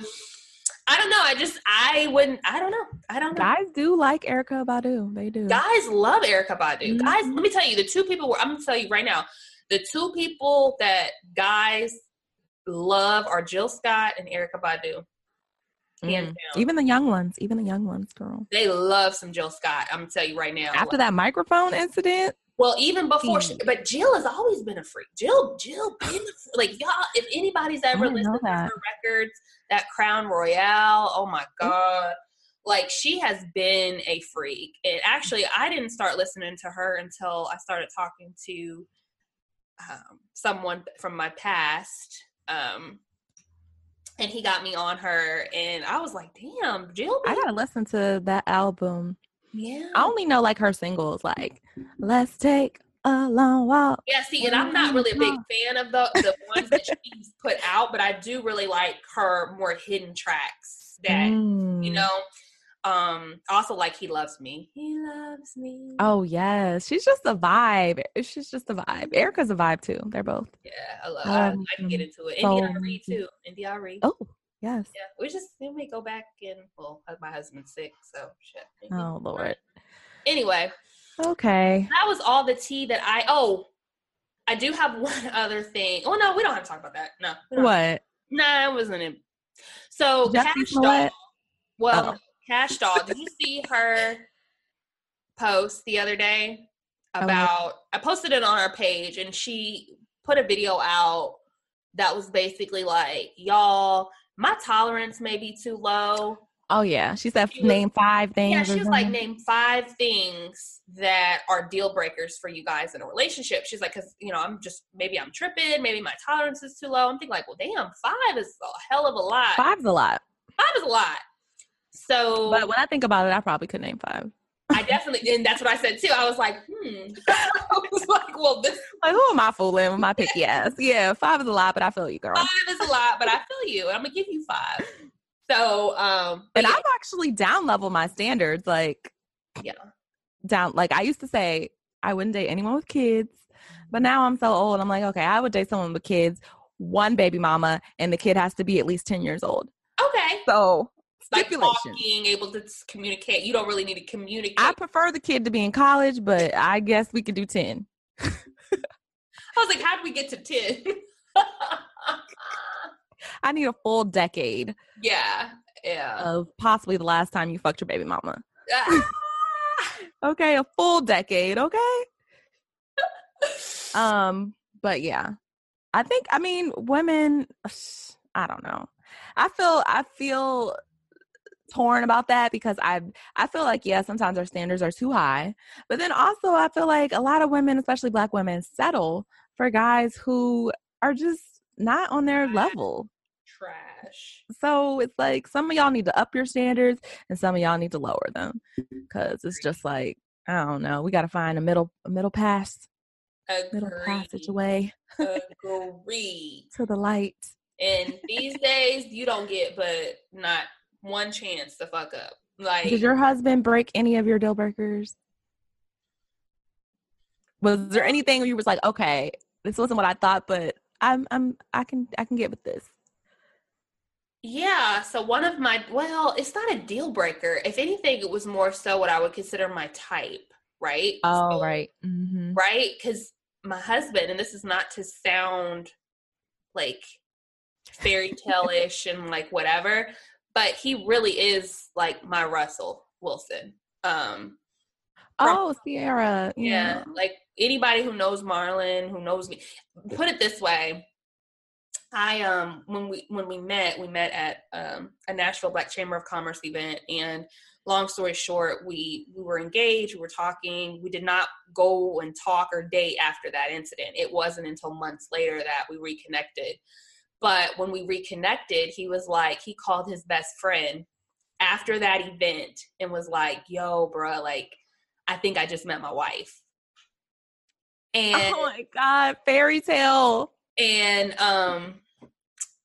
I don't know. I just I wouldn't. I don't know. I don't know. Guys do like Erykah Badu. They do. Guys love Erykah Badu. Mhm. Guys, let me tell you, the two people. Were, I'm gonna tell you right now, the two people that guys love are Jill Scott and Erykah Badu. Mm. Even the young ones. Even the young ones, girl. They love some Jill Scott. I'm gonna tell you right now. After that microphone incident, Well, even before, she, but Jill has always been a freak. Jill, Jill, been like y'all. If anybody's ever listened to her records, that Crown Royal, oh my god, like she has been a freak. And actually, I didn't start listening to her until I started talking to um, someone from my past. Um, and he got me on her, and I was like, "Damn, Jill!" I gotta listen to that album. Yeah, I only know like her singles, like "Let's Take a Long Walk." Yeah, see, and I'm not really a big fan of the the ones that she's put out, but I do really like her more hidden tracks that you Mm. know. Um, also like "He Loves Me." He loves me. Oh yes, she's just a vibe. She's just a vibe. Erykah's a vibe too. They're both. yeah, I love. I, Um, I can get into it. so India Reed too. India Reed. Oh yes. Yeah, we just then we go back and well, uh, my husband's sick, so shit. Oh lord. Anyway, Okay. that was all the tea that I. Oh, I do have one other thing. Oh no, we don't have to talk about that. No. What? Nah, it wasn't it. So Jussie Cash Doll. Well, Oh. no, Cash Doll. Did you see her post the other day Oh. about? I posted it on our page, and she put a video out that was basically like, "Y'all, my tolerance may be too low." Oh yeah. She said She was- name five things. Yeah, she was like, name five things that are deal breakers for you guys in a relationship. She's like, because you know, I'm just maybe I'm tripping, maybe my tolerance is too low. I'm thinking like, well, damn, five is a hell of a lot. Five's a lot. Five is a lot. So But when I think about it, I probably could name five. I definitely, and that's what I said too. I was like, hmm. I was like, well, this Like, who am I fooling with my picky ass? Yeah, five is a lot, but I feel you, girl. five is a lot, but I feel you. I'm gonna give you five. So, um, but And yeah, I've actually down level my standards. Like, Yeah. down. Like I used to say, I wouldn't date anyone with kids, but now I'm so old. I'm like, okay, I would date someone with kids, one baby mama, and the kid has to be at least ten years old. okay, So like stipulation. talking, able to communicate. You don't really need to communicate. I prefer the kid to be in college, but I guess we could do ten. I was like, how did we get to 10? I need a full decade yeah, yeah. of possibly the last time you fucked your baby mama. Okay, a full decade. Okay. Um, but yeah, I think I mean women. I don't know. I feel I feel torn about that because I I feel like yeah sometimes our standards are too high, but then also I feel like a lot of women, especially Black women, settle for guys who are just not on their level. Trash. So it's like some of y'all need to up your standards and some of y'all need to lower them because it's just like I don't know. We got to find a middle a middle pass, a middle passage away Agreed. to the light. And these days, you don't get but not one chance to fuck up. Like, Did your husband break any of your deal breakers? Was there anything where you was like, okay, this wasn't what I thought, but I'm I'm I can I can get with this. yeah. So one of my, well, it's not a deal breaker. If anything, it was more so what I would consider my type, right? Oh So- right. Mm-hmm. right? Because my husband, and this is not to sound like fairy tale ish and like whatever, but he really is like my Russell Wilson. Um, Oh, Ciara. yeah, like anybody who knows Marlon, who knows me, put it this way. I um when we when we met, we met at um a Nashville Black Chamber of Commerce event and long story short, we we were engaged, we were talking, we did not go and talk or date after that incident. It wasn't until months later that we reconnected. But when we reconnected, he was like he called his best friend after that event and was like, "Yo, bro, like I think I just met my wife." And Oh my God, fairy tale. and um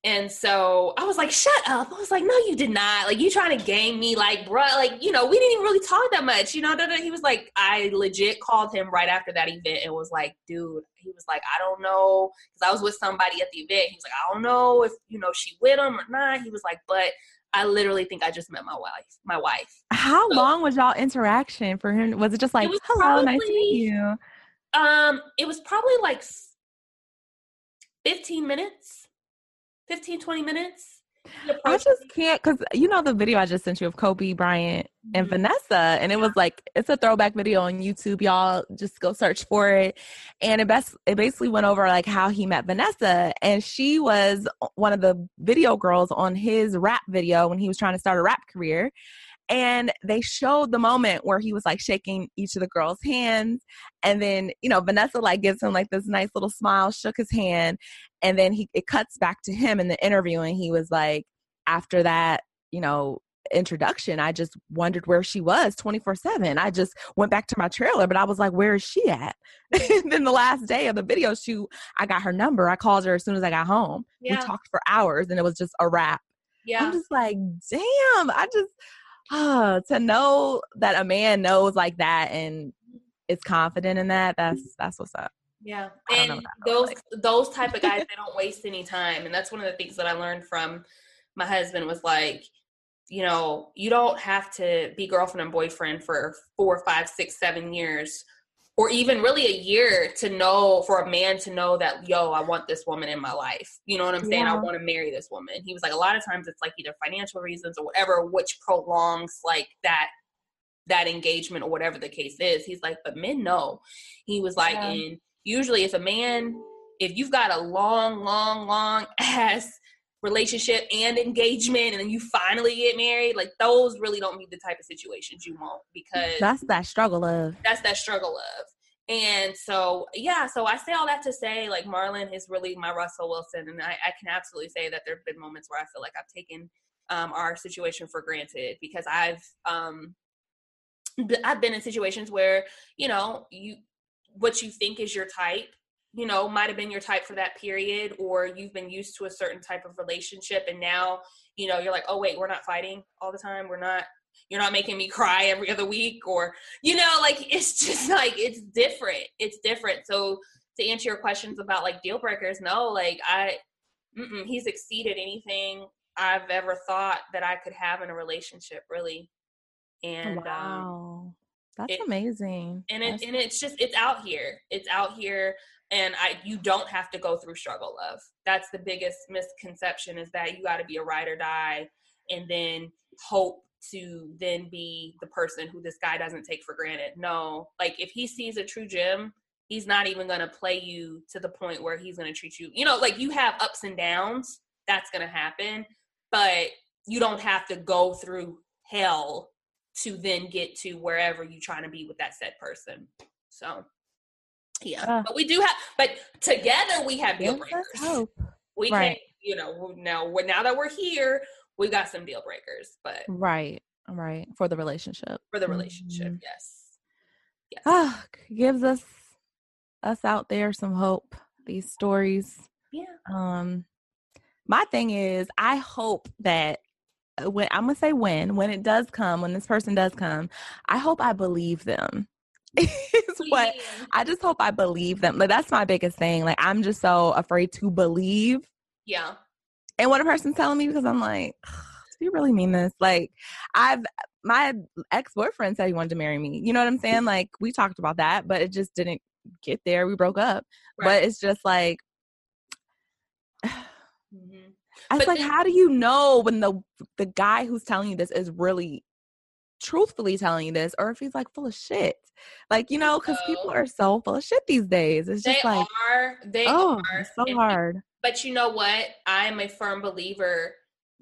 and so I was like, shut up. I was like, no, you did not. Like, you trying to game me, like, bruh, like, you know, we didn't even really talk that much, you know. He was like, I legit called him right after that event and was like, dude, he was like, I don't know. Because I was with somebody at the event. He was like, I don't know if, you know, she with him or not. He was like, but I literally think I just met my wife. My wife. How so, long was y'all interaction for him? Was it just like, it hello, probably, nice to meet you? Um, it was probably like 15 minutes, 15, 20 minutes. I just can't because you know the video I just sent you of Kobe Bryant and mm-hmm. Vanessa, and it was like it's a throwback video on YouTube. Y'all just go search for it, and it best it basically went over like how he met Vanessa, and she was one of the video girls on his rap video when he was trying to start a rap career. And they showed the moment where he was like shaking each of the girls' hands. And then, you know, Vanessa like gives him like this nice little smile, shook his hand. And then he it cuts back to him in the interview and he was like, after that, you know, introduction, I just wondered where she was 24 7. I just went back to my trailer, but I was like, where is she at? and then the last day of the video shoot, I got her number. I called her as soon as I got home. Yeah. We talked for hours and it was just a wrap. Yeah. I'm just like, damn, I just, uh, to know that a man knows like that and is confident in that, that's, that's what's up. Yeah. And those, like. those type of guys, they don't waste any time. And that's one of the things that I learned from my husband was like, you know, you don't have to be girlfriend and boyfriend for four, five, six, seven years, or even really a year to know for a man to know that, yo, I want this woman in my life. You know what I'm saying? Yeah. I want to marry this woman. He was like, a lot of times it's like either financial reasons or whatever, which prolongs like that that engagement or whatever the case is. He's like, but men know. He was like, yeah. and usually if a man, if you've got a long, long, long ass relationship and engagement and then you finally get married like those really don't be the type of situations you want because that's that struggle of. That's that struggle of. And so yeah so i say all that to say like marlon is really my russell wilson and i, I can absolutely say that there have been moments where i feel like i've taken um, our situation for granted because i've um i've been in situations where you know you what you think is your type you know might have been your type for that period or you've been used to a certain type of relationship and now you know you're like oh wait we're not fighting all the time. We're not you're not making me cry every other week or you know like it's just like it's different. It's different. So to answer your questions about like deal breakers no like i he's exceeded anything i've ever thought that i could have in a relationship really. And um, wow. Um, that's it, amazing. and it, and it's just it's out here. It's out here and I you don't have to go through struggle love. That's the biggest misconception is that you got to be a ride or die and then hope to then be the person who this guy doesn't take for granted. No, like if he sees a true gem, he's not even going to play you to the point where he's going to treat you. You know, like you have ups and downs, that's going to happen, but you don't have to go through hell to then get to wherever you're trying to be with that said person. So yeah, uh, but we do have, but together we have deal breakers. We right. can, you know, now now that we're here, we've got some deal breakers. But right, right for the relationship. For the relationship, mm-hmm. yes. Yes. Ah, gives us us out there some hope. These stories. Yeah. Um, my thing is, I hope that uh, when I'm gonna say when when it does come, when this person does come, I hope I believe them is what I just hope I believe them. Like that's my biggest thing. Like I'm just so afraid to believe. Yeah. And what a person's telling me because I'm like, do you really mean this? Like I've my ex boyfriend said he wanted to marry me. You know what I'm saying? Like we talked about that, but it just didn't get there. We broke up. Right. But it's just like mm-hmm. I was like, then, how do you know when the the guy who's telling you this is really truthfully telling you this or if he's like full of shit. Like, you know, because people are so full of shit these days. It's just they like are they oh, are so and, hard. But you know what? I'm a firm believer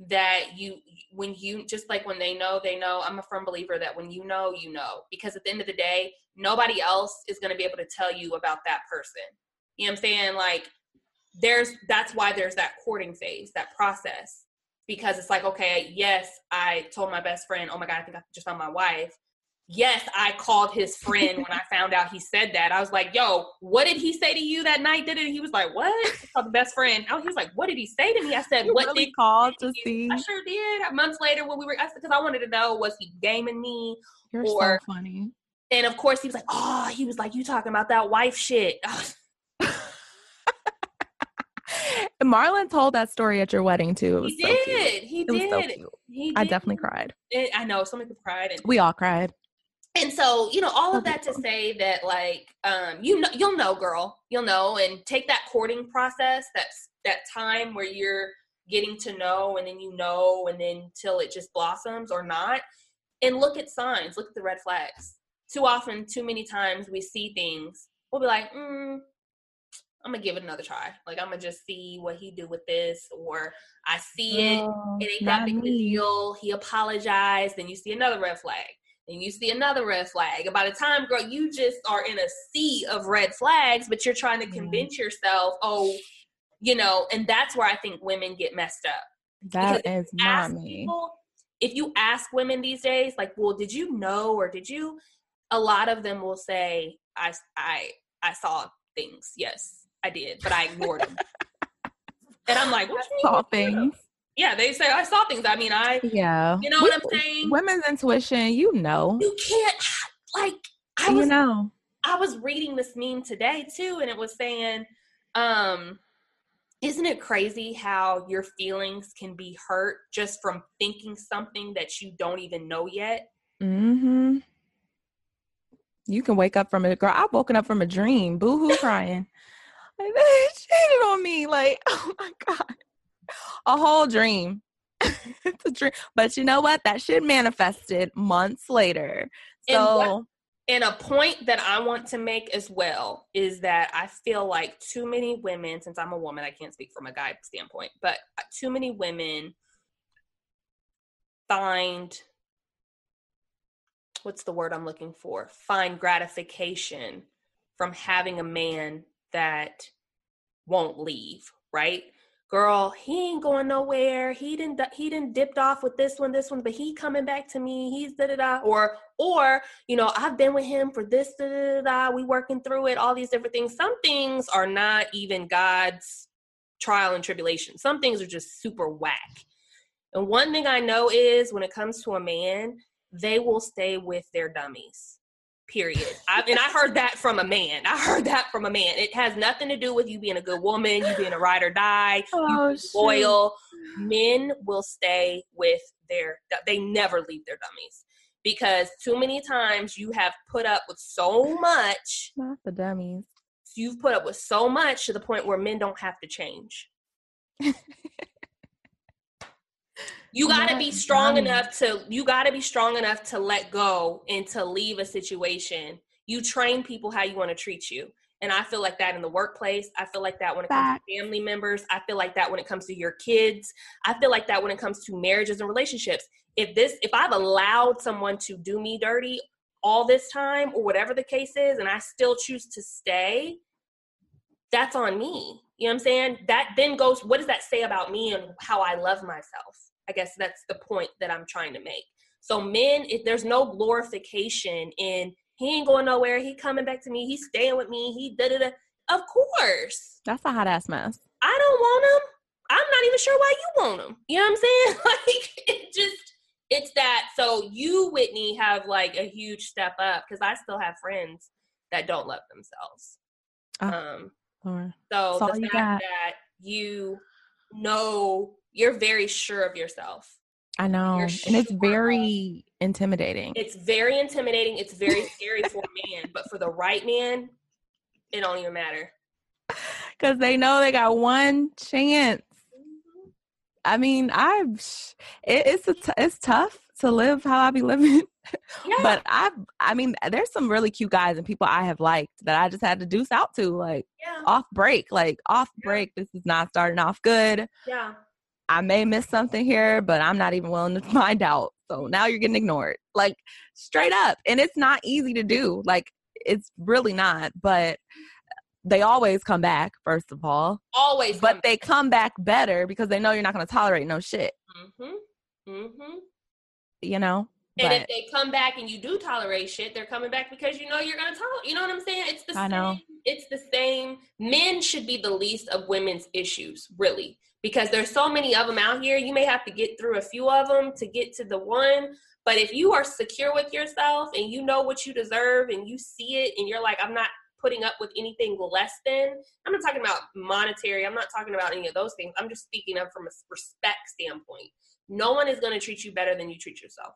that you when you just like when they know they know i'm a firm believer that when you know you know because at the end of the day nobody else is going to be able to tell you about that person you know what i'm saying like there's that's why there's that courting phase that process because it's like, okay, yes, I told my best friend, oh my God, I think I just found my wife. Yes, I called his friend when I found out he said that. I was like, yo, what did he say to you that night? Did it? He was like, what? I called the best friend. Oh, he was like, what did he say to me? I said, you what really did call to see? I sure did. Months later when we were, because I, I wanted to know, was he gaming me? You're or, so funny. And of course he was like, oh, he was like, you talking about that wife shit. Marlon told that story at your wedding too. He so did. He did. so. He I definitely cried. It- I know some people cried, and We all cried. and so you know all So of that to say that like um you know you'll know girl you'll know and take that courting process that's that time where you're getting to know and then you know and then till it just blossoms or not and look at signs look at the red flags too often too many times we see things we'll be like mm, i'm gonna give it another try like i'm gonna just see what he do with this or i see it Oh, it ain't that big of a deal. He apologized. Then you see another red flag. Then you see another red flag. And by the time, girl, you just are in a sea of red flags, but you're trying to Mhm. convince yourself, oh, you know, and that's where I think women get messed up. That Because is not me. people, if you ask women these days, like, well, did you know or did you? A lot of them will say, I, I, I saw things. Yes, I did, but I ignored them. and I'm like, what you mean Saw you ignored 'em? things. Yeah, they say I saw things. I mean, I Yeah. you know We- what I'm saying? Women's intuition, you know. You can't like I You was know. I was reading this meme today too, and it was saying, um, isn't it crazy how your feelings can be hurt just from thinking something that you don't even know yet? Mm-hmm. You can wake up from a girl. I've woken up from a dream, boo-hoo crying. Like they cheated on me. Like, oh my God. A whole dream. it's a dream. But you know what? That shit manifested months later. And what- So And a point that I want to make as well is that I feel like too many women, since I'm a woman, I can't speak from a guy standpoint, but too many women find what's the word I'm looking for? Find gratification from having a man that won't leave, right? Girl, he ain't going nowhere. He didn't he didn't dipped off with this one, this one, but he coming back to me. He's da da da. Or or you know, I've been with him for this da da da. We working through it. All these different things. Some things are not even God's trial and tribulation. Some things are just super whack. And one thing I know is when it comes to a man, they will stay with their dummies. Period. I, and I heard that from a man. I heard that from a man. It has nothing to do with you being a good woman, you being a ride or die, you Oh, being loyal. Men will stay with their. They never leave their dummies because too many times you have put up with so much. not the dummies. You've put up with so much to the point where men don't have to change. you got to be strong enough to you got to be strong enough to let go and to leave a situation. You train people how you want to treat you. And i feel like that in the workplace. I feel like that when it comes to family members. I feel like that when it comes to your kids. I feel like that when it comes to marriages and relationships. If this if i've allowed someone to do me dirty all this time or whatever the case is and i still choose to stay that's on me. You know what i'm saying? That then goes what does that say about me and how i love myself I guess that's the point that I'm trying to make. So men, if there's no glorification in he ain't going nowhere, he coming back to me, he's staying with me, he da da da. Of course, That's a hot ass mess. I don't want him. I'm not even sure why you want him. You know what I'm saying? Like it just it's that. So you, Whitney, have like a huge step up because I still have friends that don't love themselves. Oh. Um, Lord. so That's the fact that you know you're very sure of yourself. I know. You're And it's sure very intimidating. It's very intimidating. It's very scary for a man, but for the right man, it don't even matter. Because they know they got one chance. Mm-hmm. I mean, I've it, it's a t- it's tough to live how I be living, Yeah, but I I mean, there's some really cute guys and people I have liked that I just had to deuce out to like yeah, off break, like off Yeah. break. This is not starting off good. yeah. I may miss something here, but I'm not even willing to find out. So now you're getting ignored, like straight up, and it's not easy to do. Like it's really not, but they always come back first of all Always, but they come back better because they know you're not going to tolerate no shit, mm-hmm, mm-hmm. you know. And But if they come back and you do tolerate shit, they're coming back because you know you're gonna tolerate. You know what I'm saying? It's the I same. know. It's the same. Men should be the least of women's issues, really, because there's so many of them out here. You may have to get through a few of them to get to the one. But if you are secure with yourself and you know what you deserve and you see it and you're like, I'm not putting up with anything less than. I'm not talking about monetary. I'm not talking about any of those things. I'm just speaking of from a respect standpoint. No one is going to treat you better than you treat yourself.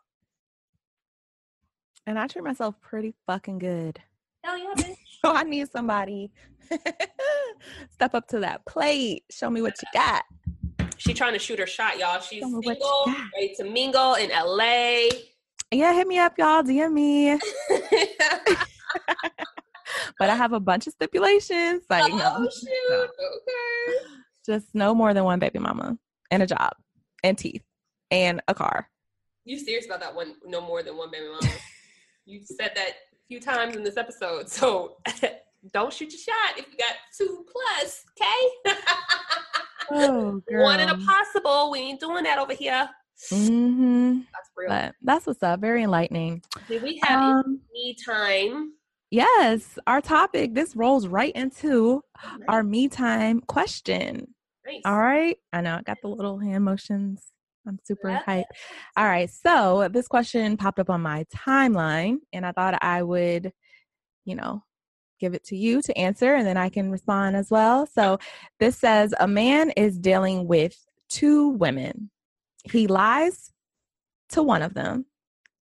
And I treat myself pretty fucking good. Hell yeah, bitch. so I need somebody step up to that plate. Show me what you got. She trying to shoot her shot, y'all. She's single, ready to mingle in LA. Yeah, hit me up, y'all. DM me. but I have a bunch of stipulations. Like, oh, no, shoot. No. Okay. Just no more than one baby mama and a job and teeth and a car. You serious about that one? No more than one baby mama. you said that a few times in this episode, so don't shoot your shot if you got two plus. Okay. Oh. One in a possible. We ain't doing that over here. Mm-hmm. That's real. But that's what's up. Very enlightening. Did we have um, any time? Yes, our topic. This rolls right into nice. our me time question. Nice. All right. I know I got the little hand motions. I'm super yeah. hyped. All right. So this question popped up on my timeline, and I thought I would, you know, give it to you to answer, and then I can respond as well. So this says a man is dealing with two women. He lies to one of them,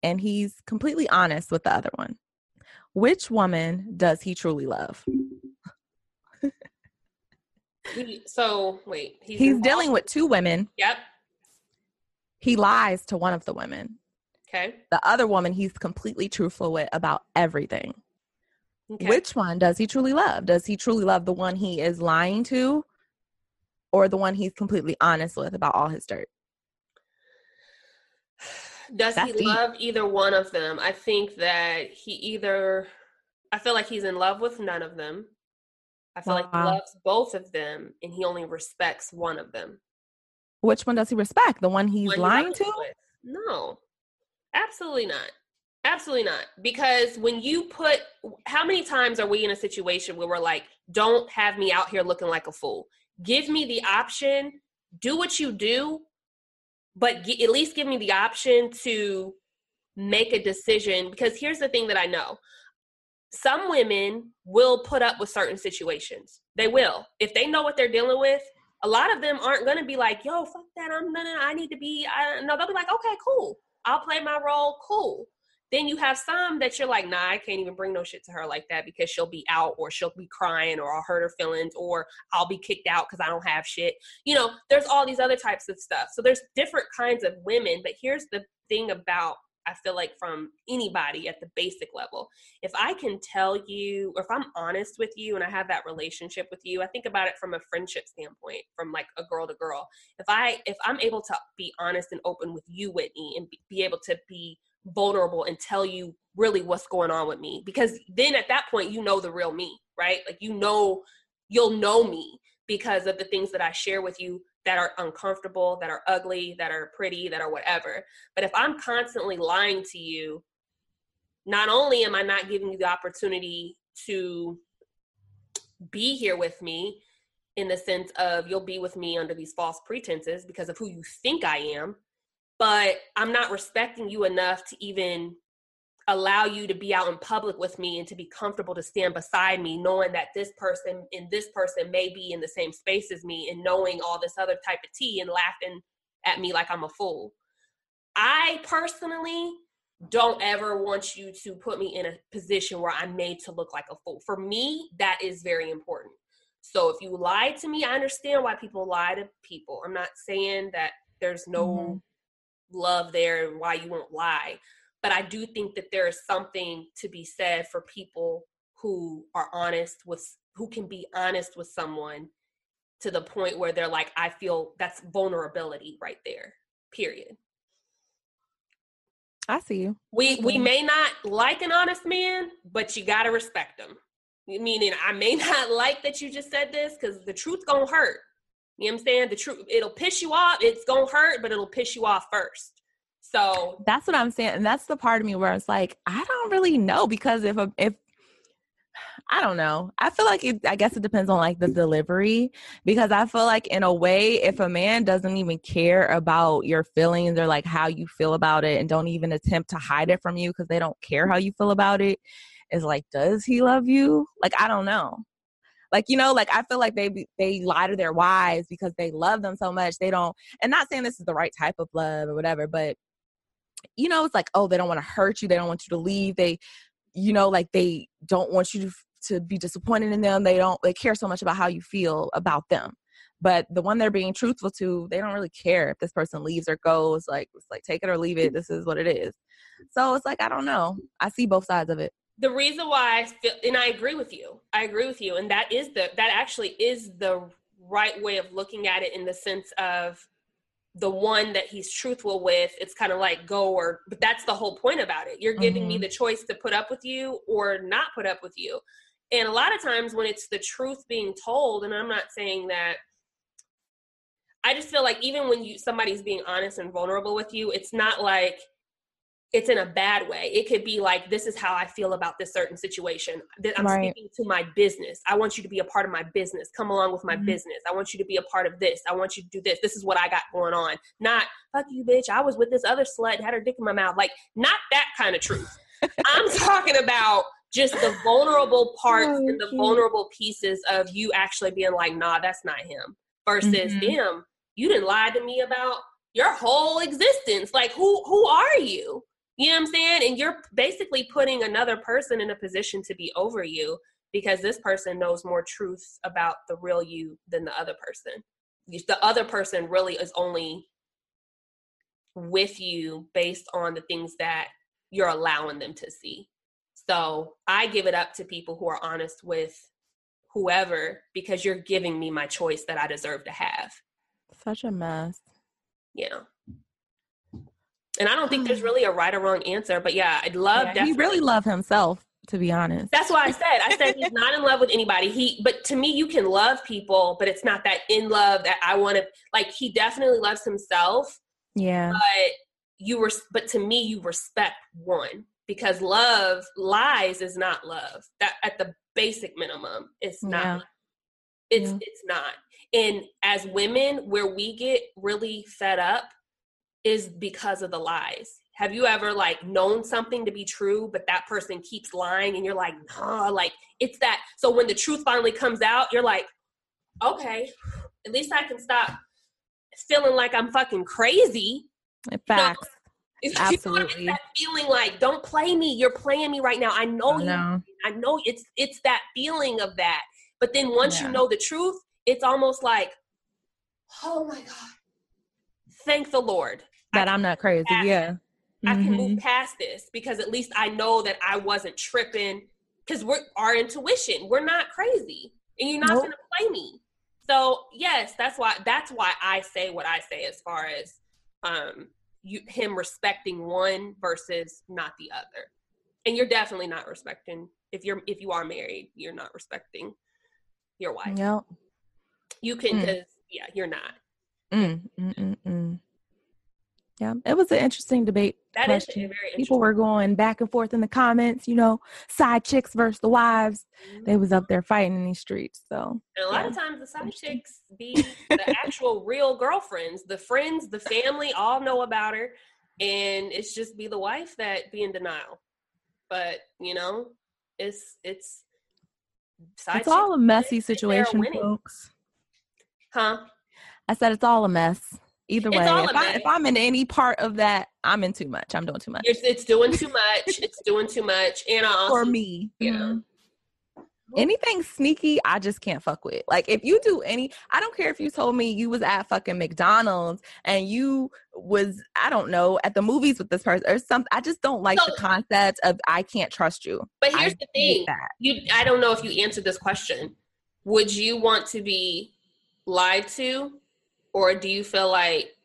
and he's completely honest with the other one. Which woman does he truly love? so wait, he's, he's dealing with two women. Yep. He lies to one of the women. Okay. The other woman he's completely truthful with about everything. Okay. Which one does he truly love? Does he truly love the one he is lying to or the one he's completely honest with about all his dirt? Does That's he deep. love either one of them? I think that he either, I feel like he's in love with none of them. I feel wow. like he loves both of them and he only respects one of them. Which one does he respect? The one he's one lying to? With. No, absolutely not. Absolutely not. Because when you put, how many times are we in a situation where we're like, don't have me out here looking like a fool? Give me the option, do what you do, but g- at least give me the option to make a decision because here's the thing that I know. Some women will put up with certain situations. They will. If they know what they're dealing with, a lot of them aren't going to be like, yo, fuck that. I'm no, I need to be. I, no, they'll be like, okay, cool. I'll play my role. Cool. Then you have some that you're like, nah, I can't even bring no shit to her like that because she'll be out or she'll be crying or I'll hurt her feelings or I'll be kicked out because I don't have shit. You know, there's all these other types of stuff. So there's different kinds of women, but here's the thing about I feel like from anybody at the basic level. If I can tell you, or if I'm honest with you and I have that relationship with you, I think about it from a friendship standpoint, from like a girl to girl. If I if I'm able to be honest and open with you, Whitney, and be able to be vulnerable and tell you really what's going on with me because then at that point you know the real me right like you know you'll know me because of the things that I share with you that are uncomfortable, that are ugly, that are pretty, that are whatever. But if I'm constantly lying to you, not only am I not giving you the opportunity to be here with me in the sense of you'll be with me under these false pretenses because of who you think I am, but I'm not respecting you enough to even allow you to be out in public with me and to be comfortable to stand beside me knowing that this person and this person may be in the same space as me and knowing all this other type of tea and laughing at me like I'm a fool. I personally don't ever want you to put me in a position where I'm made to look like a fool. For me, that is very important. So if you lie to me, I understand why people lie to people. I'm not saying that there's no mm-hmm love there and why you won't lie. But I do think that there is something to be said for people who are honest with who can be honest with someone to the point where they're like, I feel that's vulnerability right there. Period. I see you. We we may not like an honest man, but you gotta respect them. Meaning, I may not like that you just said this because the truth gonna hurt. You know what I'm saying? The truth, it'll piss you off. It's gonna hurt, but it'll piss you off first. So that's what I'm saying, and that's the part of me where it's like, I don't really know because if a, if I don't know. I feel like it, I guess it depends on like the delivery because I feel like in a way, if a man doesn't even care about your feelings or like how you feel about it and don't even attempt to hide it from you because they don't care how you feel about it, is like, does he love you? Like, I don't know. Like, you know, like I feel like they they lie to their wives because they love them so much. They don't and not saying this is the right type of love or whatever, but you know, it's like, oh, they don't want to hurt you, they don't want you to leave. They you know, like they don't want you to to be disappointed in them. They don't they care so much about how you feel about them. But the one they're being truthful to, they don't really care if this person leaves or goes. Like it's like take it or leave it. This is what it is. So it's like I don't know. I see both sides of it. The reason why I feel, and I agree with you. I agree with you, and that is the that actually is the right way of looking at it in the sense of the one that he's truthful with it's kind of like go or but that's the whole point about it you're giving mm-hmm. me the choice to put up with you or not put up with you and a lot of times when it's the truth being told and i'm not saying that i just feel like even when you somebody's being honest and vulnerable with you it's not like it's in a bad way it could be like this is how i feel about this certain situation i'm right. speaking to my business i want you to be a part of my business come along with my mm-hmm. business i want you to be a part of this i want you to do this this is what i got going on not fuck you bitch i was with this other slut had her dick in my mouth like not that kind of truth i'm talking about just the vulnerable parts oh, and the vulnerable pieces of you actually being like, nah, that's not him. Versus mm-hmm. him, you didn't lie to me about your whole existence. Like, who who are you? You know what I'm saying? And you're basically putting another person in a position to be over you because this person knows more truth about the real you than the other person. The other person really is only with you based on the things that you're allowing them to see. So I give it up to people who are honest with whoever because you're giving me my choice that I deserve to have. Such a mess. Yeah. And I don't think there's mm. really a right or wrong answer, but yeah, I'd love. Yeah, he really love himself, to be honest. That's why I said. I said he's not in love with anybody. He, but to me, you can love people, but it's not that in love that I want to. Like he definitely loves himself. Yeah. But you were, but to me, you respect one because love lies is not love that at the basic minimum it's not yeah. it's yeah. it's not and as women where we get really fed up is because of the lies have you ever like known something to be true but that person keeps lying and you're like nah like it's that so when the truth finally comes out you're like okay at least i can stop feeling like i'm fucking crazy facts Absolutely. You know, that feeling like, don't play me. You're playing me right now. I know I you. Know. I know it's it's that feeling of that. But then once yeah. you know the truth, it's almost like, oh my God. Thank the Lord. That I'm not crazy. Yeah. I mm-hmm. can move mm-hmm. past this because at least I know that I wasn't tripping because we're our intuition. We're not crazy. And you're not nope. gonna play me. So yes, that's why that's why I say what I say as far as um you him respecting one versus not the other and you're definitely not respecting if you're if you are married you're not respecting your wife yeah you can because mm. yeah you're not mm, mm, mm. Yeah, it was an interesting debate. That question. is very People were going back and forth in the comments, you know, side chicks versus the wives. Mm-hmm. They was up there fighting in these streets. So and a lot yeah. of times the side chicks be the actual real girlfriends. The friends, the family all know about her. And it's just be the wife that be in denial. But, you know, it's it's it's all a messy situation, folks. Huh? I said it's all a mess. Either way, if, I, if I'm in any part of that, I'm in too much. I'm doing too much. It's, it's doing too much. it's doing too much. And I also, for me, you know. Mm-hmm. Anything sneaky, I just can't fuck with. Like if you do any, I don't care if you told me you was at fucking McDonald's and you was, I don't know, at the movies with this person or something. I just don't like so, the concept of I can't trust you. But here's I the thing: you, I don't know if you answered this question. Would you want to be lied to or do you feel like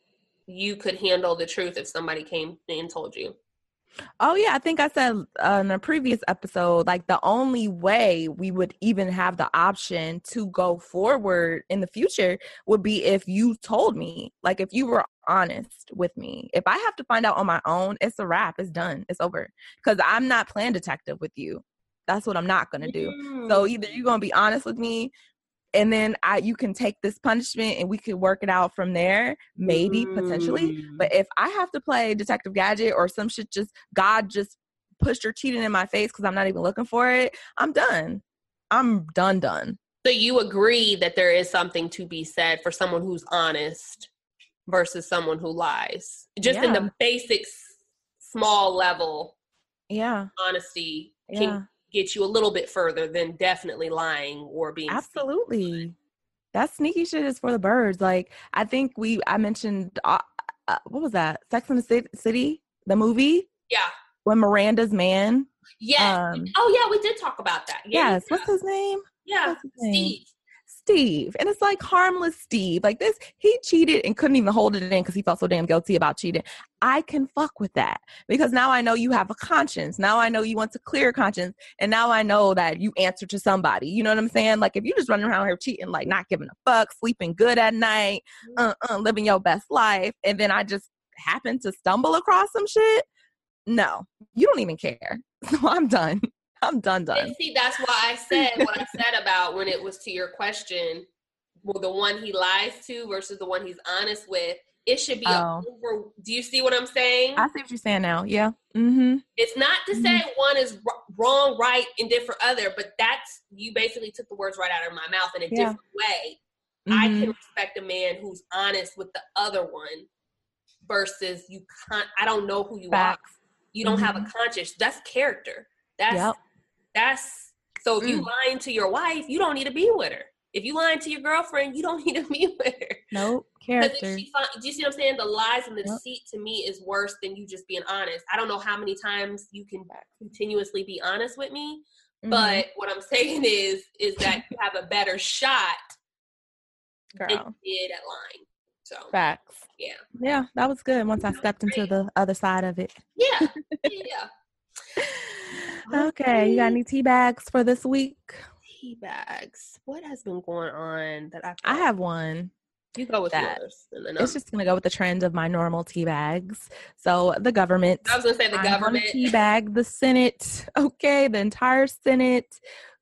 you could handle the truth if somebody came and told you? Oh yeah, I think I said uh, in a previous episode, like the only way we would even have the option to go forward in the future would be if you told me, like if you were honest with me. If I have to find out on my own, it's a wrap. It's done. It's over. Because I'm not playing detective with you. That's what I'm not gonna do. Mm. So either you're gonna be honest with me and then I you can take this punishment and we could work it out from there, maybe mm. potentially. But if I have to play Detective Gadget or some shit, just God just pushed or cheating in my face because I'm not even looking for it, I'm done. I'm done, done. So you agree that there is something to be said for someone who's honest versus someone who lies. Just in the basic small level, Yeah. honesty Yeah. can get you a little bit further than definitely lying or being. Absolutely. That sneaky shit is for the birds. Like I think we I mentioned uh, uh, what was that? Sex in the City, the movie Yeah. when Miranda's man. Yeah. Um, oh yeah, we did talk about that. Yeah. yes, what's his name? yeah. Steve. Steve. And it's like harmless Steve. Like this, he cheated and couldn't even hold it in because he felt so damn guilty about cheating. I can fuck with that because now I know you have a conscience. Now I know you want to clear conscience. And now I know that you answer to somebody. You know what I'm saying? Like if you're just running around here cheating, like not giving a fuck, sleeping good at night, uh, uh, living your best life, and then I just happen to stumble across some shit. No, you don't even care. So I'm done. I'm done, done. And see, that's why I said what I said about when it was to your question, well, the one he lies to versus the one he's honest with. It should be Oh. over. Do you see what I'm saying? I see what you're saying now. Yeah. Mm-hmm. It's not to say one is wrong, right, and different other, but that's you basically took the words right out of my mouth in a Yeah. different way. I Mhm. can respect a man who's honest with the other one versus you can't. I don't know who you Facts. are. You don't have a conscience. That's character. That's Yep. That's so. If you Mm. lying to your wife, you don't need to be with her. If you lying to your girlfriend, you don't need to be with her. Nope. Character. she do you see what I'm saying? The lies and the Yep. deceit to me is worse than you just being honest. I don't know how many times you can continuously be honest with me, Mhm. but what I'm saying is, is that you have a better shot than girl. you did at lying. So Facts. yeah, Yeah, that was good once I stepped into the other side of it. yeah, yeah. Okay, you got any tea bags for this week? tea bags? What has been going on that I? I have one. You go with that. yours, and then It's just gonna go with the trend of my normal tea bags. So the government. I was gonna say the I'm government. teabag the Senate. Okay, the entire Senate,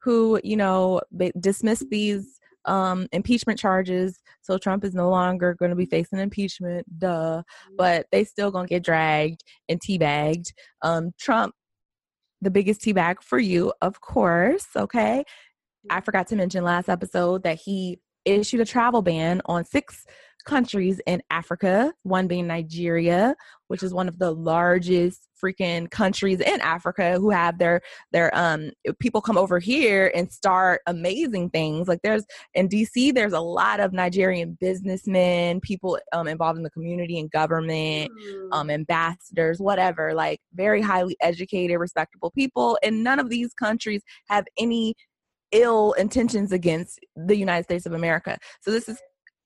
who you know dismissed these um impeachment charges. So Trump is no longer going to be facing impeachment. Duh. But they still gonna get dragged and teabagged. Um, Trump, the biggest teabag for you, of course. Okay. I forgot to mention last episode that he issued a travel ban on six countries in Africa, one being Nigeria, which is one of the largest freaking countries in Africa who have their their um people come over here and start amazing things. Like there's in DC there's a lot of Nigerian businessmen, people um involved in the community and government, Mm. um, ambassadors, whatever, like very highly educated, respectable people. And none of these countries have any ill intentions against the United States of America. So this is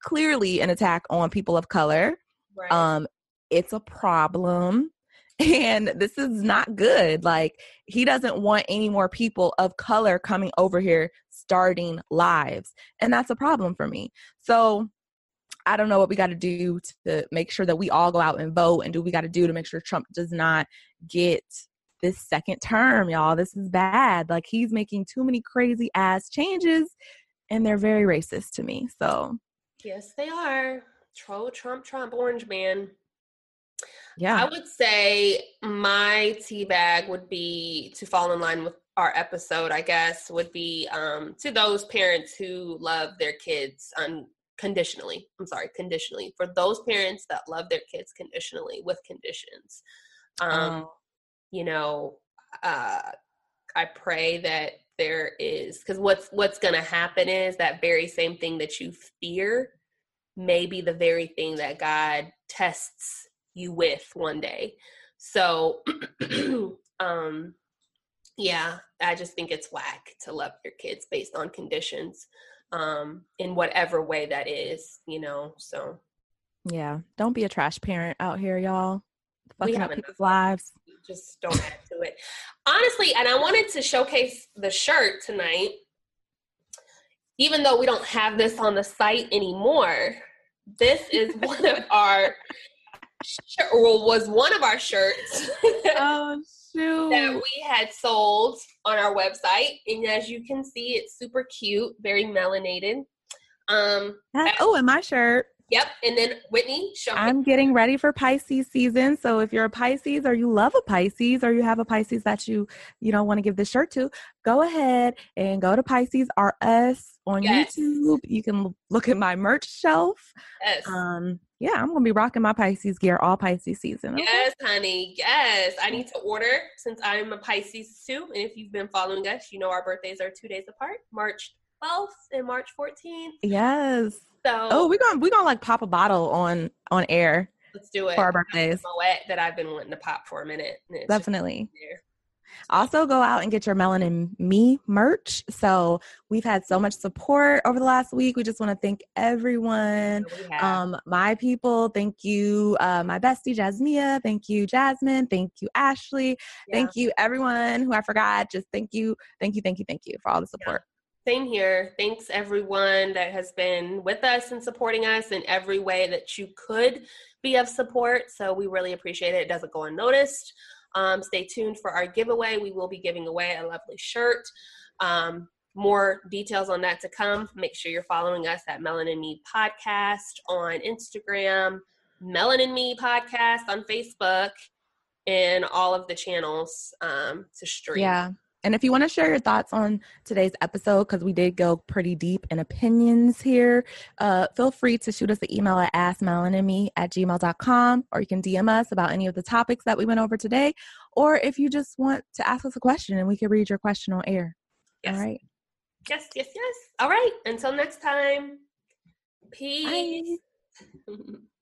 clearly an attack on people of color. right. Um, it's a problem. And this is not good. Like, he doesn't want any more people of color coming over here starting lives. And that's a problem for me. So, I don't know what we got to do to make sure that we all go out and vote and do what we got to do to make sure Trump does not get this second term, y'all. This is bad. Like he's making too many crazy ass changes and they're very racist to me. So, yes, they are. Troll Trump, Trump, Orange Man. Yeah. I would say my tea bag would be to fall in line with our episode, I guess, would be um, to those parents who love their kids unconditionally. I'm sorry, conditionally. For those parents that love their kids conditionally with conditions. Um, Um, you know, uh, I pray that there is because what's what's going to happen is that very same thing that you fear may be the very thing that God tests you with one day. So, um, yeah, I just think it's whack to love your kids based on conditions, um, in whatever way that is, you know. So yeah. Don't be a trash parent out here, y'all. Fucking up people's lives. just don't add to it. Honestly, and I wanted to showcase the shirt tonight, even though we don't have this on the site anymore. This is one of our, shir- well, was one of our shirts Oh, shoot. that we had sold on our website, and as you can see, it's super cute, very melanated. Um, oh, and my shirt. Yep. And then Whitney, show I'm getting ready for Pisces season. So if you're a Pisces or you love a Pisces or you have a Pisces that you, you don't want to give this shirt to, go ahead and go to Pisces RS on Yes. YouTube. You can look at my merch shelf. Yes. Um, yeah, I'm gonna be rocking my Pisces gear all Pisces season. okay? Yes, honey. Yes. I need to order since I'm a Pisces too. And if you've been following us, you know our birthdays are two days apart March 12th and March 14th. Yes. So Oh, we're gonna we're gonna like pop a bottle on on air let's do it. for our birthdays. Moet that I've been wanting to pop for a minute. and Definitely. Also, go out and get your Melanin Me merch. So, we've had so much support over the last week. We just want to thank everyone. So we have- Um, my people, thank you, uh, my bestie Jasmia. Thank you, Jasmine. Thank you, Ashley. yeah. Thank you, everyone who I forgot. Just thank you, thank you, thank you, thank you for all the support. Same here. Thanks everyone that has been with us and supporting us in every way that you could be of support. So we really appreciate it. It doesn't go unnoticed. Um, stay tuned for our giveaway. We will be giving away a lovely shirt. Um, more details on that to come. Make sure you're following us at Melanin Me Podcast on Instagram, Melanin Me Podcast on Facebook, and all of the channels um, to stream. Yeah. And if you want to share your thoughts on today's episode, because we did go pretty deep in opinions here, uh, feel free to shoot us an email at askmelaninme at gmail.com, or you can DM us about any of the topics that we went over today, or if you just want to ask us a question and we can read your question on air. Yes. All right. Yes, yes, yes. All right. Until next time. Peace.